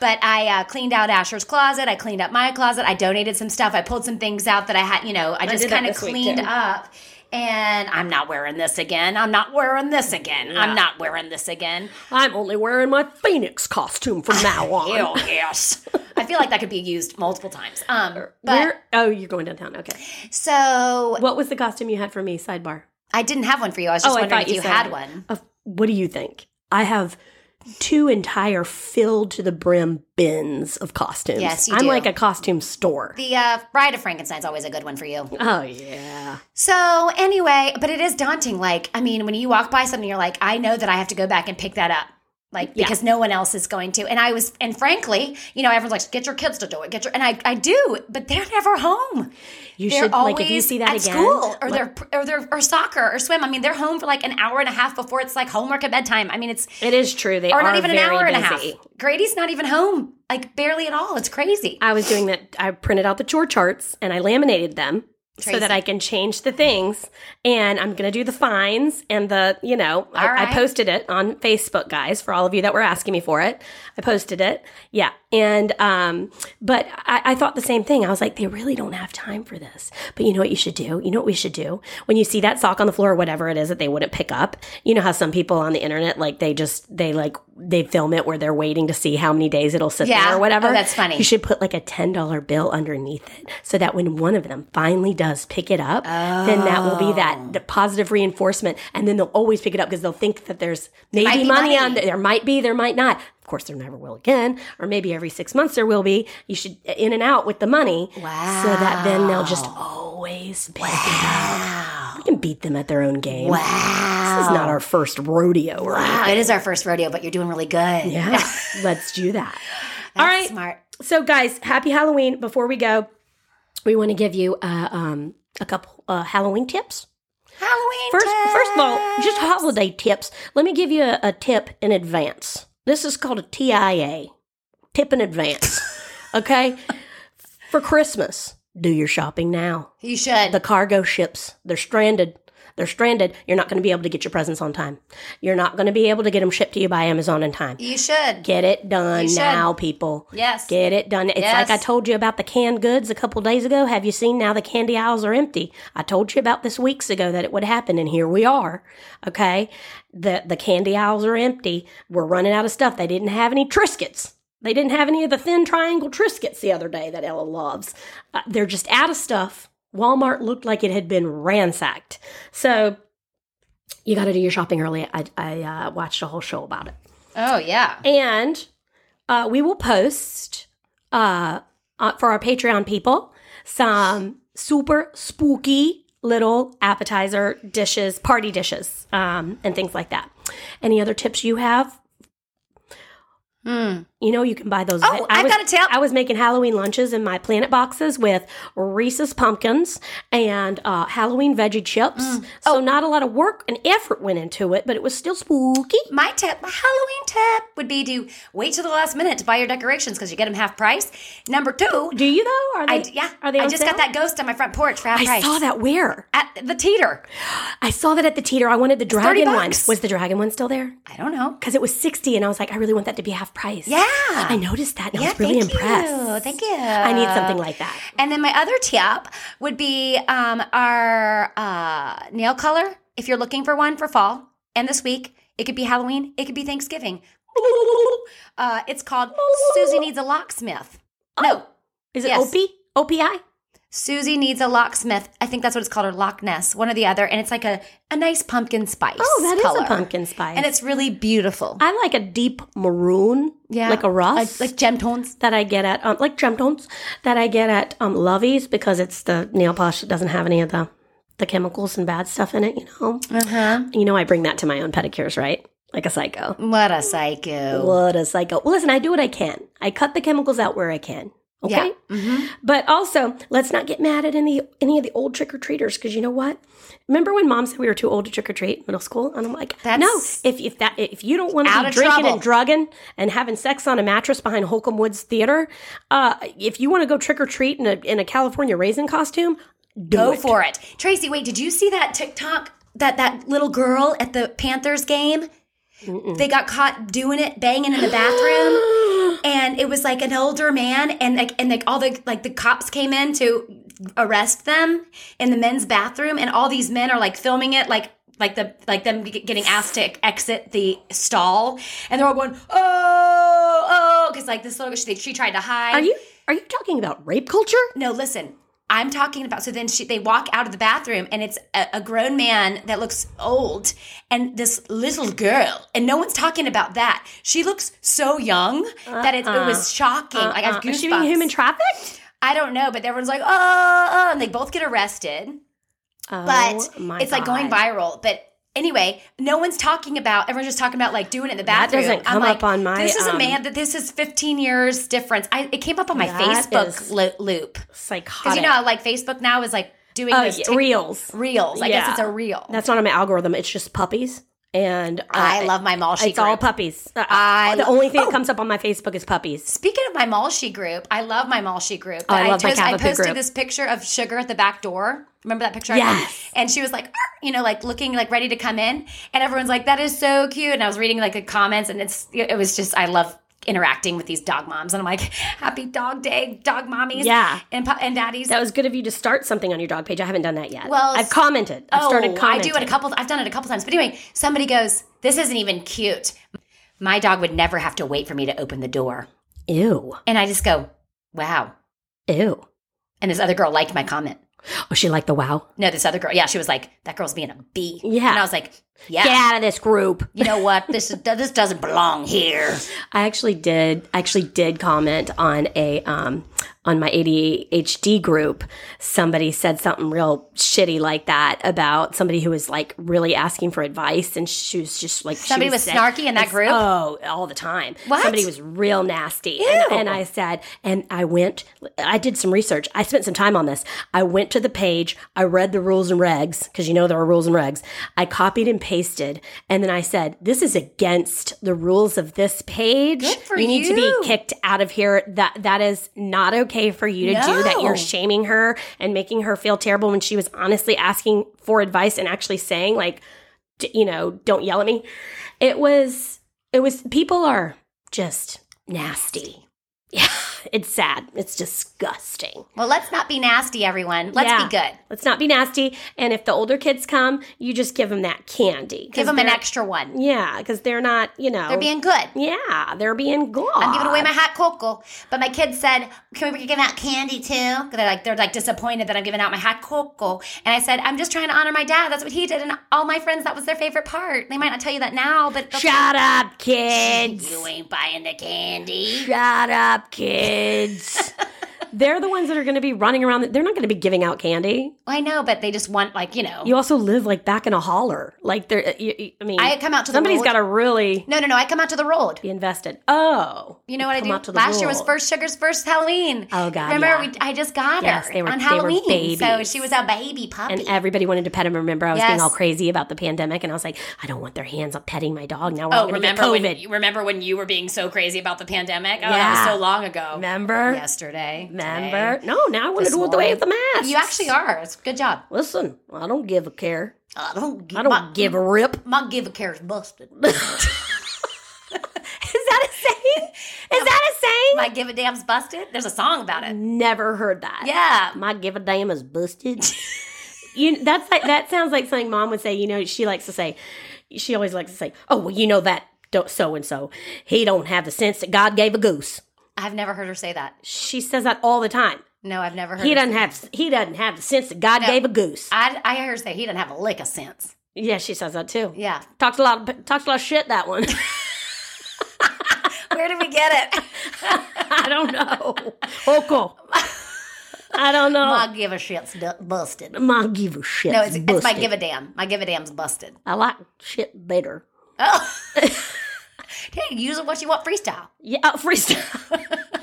But I uh, cleaned out Asher's closet. I cleaned up my closet. I donated some stuff. I pulled some things out that I had. You know, I just kind of cleaned too. up. And I'm not wearing this again. I'm not wearing this again. I'm not wearing this again. I'm only wearing my Phoenix costume from now on. Ew, yes. I feel like that could be used multiple times. Um, but Where? Oh, you're going downtown. Okay. so What was the costume you had for me? Sidebar. I didn't have one for you. I was just Oh, wondering if you you had one. Uh, what do you think? I have two entire filled to the brim bins of costumes. Yes, you I'm do. like a costume store. The uh, Bride of Frankenstein's always a good one for you. Oh yeah. So anyway, but it is daunting. Like, I mean, when you walk by something, you're like, I know that I have to go back and pick that up. Like, Yeah. because no one else is going to. And I was, and frankly, you know, everyone's like, get your kids to do it. Get your, and I, I do, but they're never home. You They're should always like if you see that at again. school or like- they're or they're or soccer or swim. I mean, they're home for like an hour and a half before it's like homework at bedtime. I mean, it's it is true. They are not even an hour and a half. Grady's not even home, like barely at all. It's crazy. I was doing that. I printed out the chore charts and I laminated them so that I can change the things. And I'm going to do the fines and the, you know, I, right. I posted it on Facebook, guys, for all of you that were asking me for it. I posted it. Yeah. And, um, but I, I thought the same thing. I was like, they really don't have time for this. But you know what you should do? You know what we should do? When you see that sock on the floor or whatever it is that they wouldn't pick up, you know how some people on the internet, like they just, they like, they film it where they're waiting to see how many days it'll sit Yeah. there or whatever. Oh, that's funny. You should put like a $10 bill underneath it so that when one of them finally does pick it up, then that will be that oh. the positive reinforcement. And then they'll always pick it up because they'll think that there's maybe money, money. on there. There might be, there might not. Of course, there never will again, or maybe every six months there will be. You should uh, in and out with the money, Wow. so that then they'll just always pick it up. We can beat them at their own game. Wow. This is not our first rodeo. Right? Wow, it is our first rodeo, but you're doing really good. Yeah, let's do that. That's All right. smart. So, guys, happy Halloween. Before we go, we want to give you uh, um, a couple uh, Halloween tips. Halloween. First, first of all, just holiday tips. Let me give you a, a tip in advance. This is called a TIA, tip in advance. okay, for Christmas, do your shopping now. You should. The cargo ships, they're stranded. They're stranded. You're not going to be able to get your presents on time. You're not going to be able to get them shipped to you by Amazon in time. you should. Get it done now, people. Yes. Get it done. It's Yes. like I told you about the canned goods a couple days ago. Have you seen now the candy aisles are empty? I told you about this weeks ago that it would happen, and here we are. Okay. The the candy aisles are empty. We're running out of stuff. They didn't have any Triscuits. They didn't have any of the thin triangle Triscuits the other day that Ella loves. Uh, they're just out of stuff. Walmart looked like it had been ransacked. So you got to do your shopping early. I, I uh, watched a whole show about it. Oh yeah. And uh, we will post uh, uh, for our Patreon people some super spooky little appetizer dishes, party dishes, um, and things like that. Any other tips you have? Hmm. You know, you can buy those. Oh, I I've was, got a tip. I was making Halloween lunches in my planet boxes with Reese's pumpkins and uh, Halloween veggie chips. Mm. So Oh. not a lot of work and effort went into it, but it was still spooky. My tip, my Halloween tip would be to wait till the last minute to buy your decorations because you get them half price. Number two, Do you though? Are they? I yeah, Are they? I just sale? got that ghost on my front porch for half I price. I saw that where? at the teeter. I saw that at the teeter. I wanted the 30 dragon one. Was the dragon one still there? I don't know. Because it was 60 and I was like, I really want that to be half price. Yeah. I noticed that and I Yeah, was really thank impressed. you. Thank you. I need something like that. And then my other tip would be um, our uh, nail color. If you're looking for one for fall and this week, it could be Halloween, it could be Thanksgiving. Uh, it's called Suzi Needs a Loch-smith. No, Is it Yes. OP? OPI? Suzi Needs a Loch-smith. I think that's what it's called, or Loch Ness, one or the other. And it's like a, a nice pumpkin spice. Oh, that is color. a pumpkin spice. And it's really beautiful. I like a deep maroon, Yeah. like a rust. like, like gem tones. that I get at um, like gem tones that I get at um, Lovey's because it's the nail polish that doesn't have any of the the chemicals and bad stuff in it. You know, Uh huh. you know I bring that to my own pedicures, right? Like a psycho. What a psycho. What a psycho. Well, listen, I do what I can. I cut the chemicals out where I can. Okay. Yeah. hmm But also, let's not get mad at any any of the old trick or treaters because you know what? Remember when mom said we were too old to trick or treat middle school? And I'm like, That's- no. If if that if you don't want to be drinking trouble. and drugging and having sex on a mattress behind Holcomb Woods Theater, uh, if you want to go trick or treat in a in a California raisin costume, Go it. for it. Tracy, wait, did you see that TikTok? That that little girl at the Panthers game? They got caught doing it, banging in the bathroom. and it was like an older man and like and like all the like the cops came in to arrest them in the men's bathroom and all these men are like filming it like like the like them getting asked to exit the stall and they're all going oh oh because like this little she, she tried to hide Are you are you talking about rape culture? no, listen. I'm talking about. So then she, they walk out of the bathroom, and it's a, a grown man that looks old, and this little girl, and no one's talking about that. She looks so young that it, it was shocking. like I have Uh, is she being human trafficked? I don't know, but everyone's like, oh, and they both get arrested. But Oh, my it's like going viral. But anyway, no one's talking about. Everyone's just talking about like doing it in the bathroom. doesn't come I'm like, up on my, This is a um, man that this is 15 years difference. I it came up on my Facebook lo- loop. Psychotic. Because you know, like Facebook now is like doing Oh, those yeah, reels. reels. I guess it's a reel. That's not on my algorithm. It's just puppies. And uh, I love my Malshi It's all puppies. Uh, I the lo- only thing Oh. that comes up on my Facebook is puppies. Speaking of my Malshi group, I love my Malshi group. Oh, I love my I posted group. this picture of Sugar at the back door. Remember that picture? Yes. And she was like, you know, like looking like ready to come in, and everyone's like, "That is so cute." And I was reading like the comments, and it's it was just I love interacting with these dog moms, and I'm like, "Happy Dog Day, dog mommies, Yeah. and and daddies." That was good of you to start something on your dog page. I haven't done that yet. Well, I've commented. I've started Oh, I do it a couple. I've done it a couple times. But anyway, somebody goes, "This isn't even cute." My dog would never have to wait for me to open the door, Ew. and I just go, "Wow." Ew. And this other girl liked my comment. Oh, she liked the wow. No, this other girl. Yeah, she was like, "That girl's being a bee." Yeah. and I was like, Yeah. Get out of this group. You know what? This is this doesn't belong here. I actually did actually did comment on a um on my ADHD group. Somebody said something real shitty like that about somebody who was like really asking for advice and she was just like Somebody was snarky in that group? Oh, all the time. What? Somebody was real nasty. And, and I said, and I went I did some research. I spent some time on this. I went to the page, I read the rules and regs because you know there are rules and regs. I copied and pasted and then I said, this is against the rules of this page. Good for you need to be kicked out of here. That that is not okay for you to do. That you're shaming her and making her feel terrible when she was honestly asking for advice and actually saying like, d- you know, don't yell at me. It was it was people are just nasty. Yeah, it's sad. It's disgusting. Well, let's not be nasty, everyone. Let's Yeah. be good. Let's not be nasty. And if the older kids come, you just give them that candy. Give them an extra one. Yeah, because they're not, you know, They're being good. yeah, they're being good. I'm giving away my hot cocoa, but my kids said, "Can we give them out candy too?" They're like, they're like disappointed that I'm giving out my hot cocoa, and I said, "I'm just trying to honor my dad. That's what he did, and all my friends, that was their favorite part. They might not tell you that now, but Shut up, kids. you ain't buying the candy." Shut up, kids kids. They're the ones that are going to be running around. They're not going to be giving out candy. I know, but they just want like you know. You also live like back in a holler. Like you- I mean, I come out to somebody's got to really no, no, no. I come out to the road. be invested. Oh, You know what I do? out to the Last year was first Sugar's first Halloween. Oh, God, Remember, yeah. we, I just got Yes, her they were- on they were Halloween, so she was a baby puppy. And everybody wanted to pet him. Remember, I was Yes. being all crazy about the pandemic, and I was like, I don't want their hands up petting my dog. Now we're Oh, all going get remember COVID. when you remember when you were being so crazy about the pandemic? Oh, that Yeah. was so long ago. Remember? Yesterday. Remember? Today. No, now I want to do it the way of the mask. You actually are. It's good job. Listen, I don't give a care. I don't. Give, I don't my, give a rip. My give a care is busted. Is that a saying? Is that a saying? my give a damn's busted. There's a song about it. Never heard that. Yeah. My give a damn is busted. you that's like that sounds like something mom would say. You know, she likes to say. She always likes to say, "Oh, well, you know that so and so. He don't have the sense that God gave a goose." I've never heard her say that. She says that all the time. No, I've never heard. He her doesn't say- have he doesn't have the sense that God No. gave a goose. I I heard her say he doesn't have a lick of sense. Yeah, she says that too. Yeah. Talks a lot of talks a lot of shit that one. Where did we get it? I don't know. Oko. I don't know. my give a shit's busted. My give a shit. No, it's, it's my give a damn. My give a damn's busted. I like shit better. Oh. hey, use it what you want freestyle. Yeah, uh, freestyle.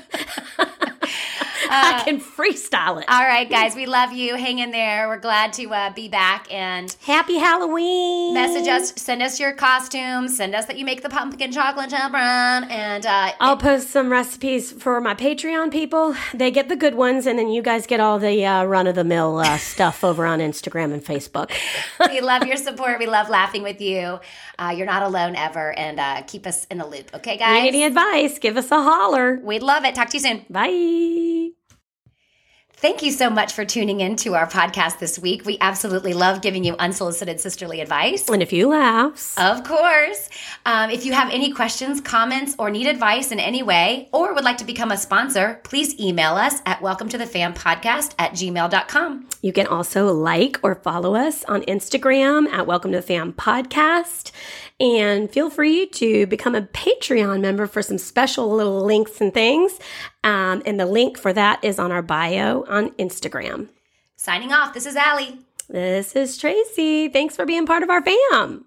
I can freestyle it. All right, guys, we love you. Hang in there. We're glad to uh, be back and Happy Halloween. message us. Send us your costumes. Send us that you make the pumpkin chocolate chip run. And uh, I'll post some recipes for my Patreon people. They get the good ones, and then you guys get all the uh, run of the mill uh, stuff over on Instagram and Facebook. we love your support. We love laughing with you. Uh, you're not alone ever. And uh, keep us in the loop. Okay, guys. Need any advice? Give us a holler. We'd love it. Talk to you soon. Bye. Thank you so much for tuning in to our podcast this week. We absolutely love giving you unsolicited sisterly advice. And a few laughs. Of course. Um, if you have any questions, comments, or need advice in any way, or would like to become a sponsor, please email us at welcome to the fam podcast at gmail.com. You can also like or follow us on Instagram at Welcome to the Fam Podcast. And feel free to become a Patreon member for some special little links and things. Um, and the link for that is on our bio on Instagram. Signing off, this is Allie. This is Tracy. Thanks for being part of our fam.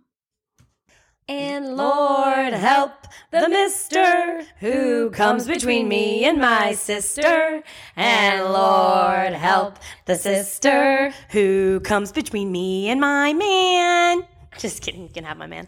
And Lord help the mister who comes between me and my sister. And Lord help the sister who comes between me and my man. Just kidding, you can have my man.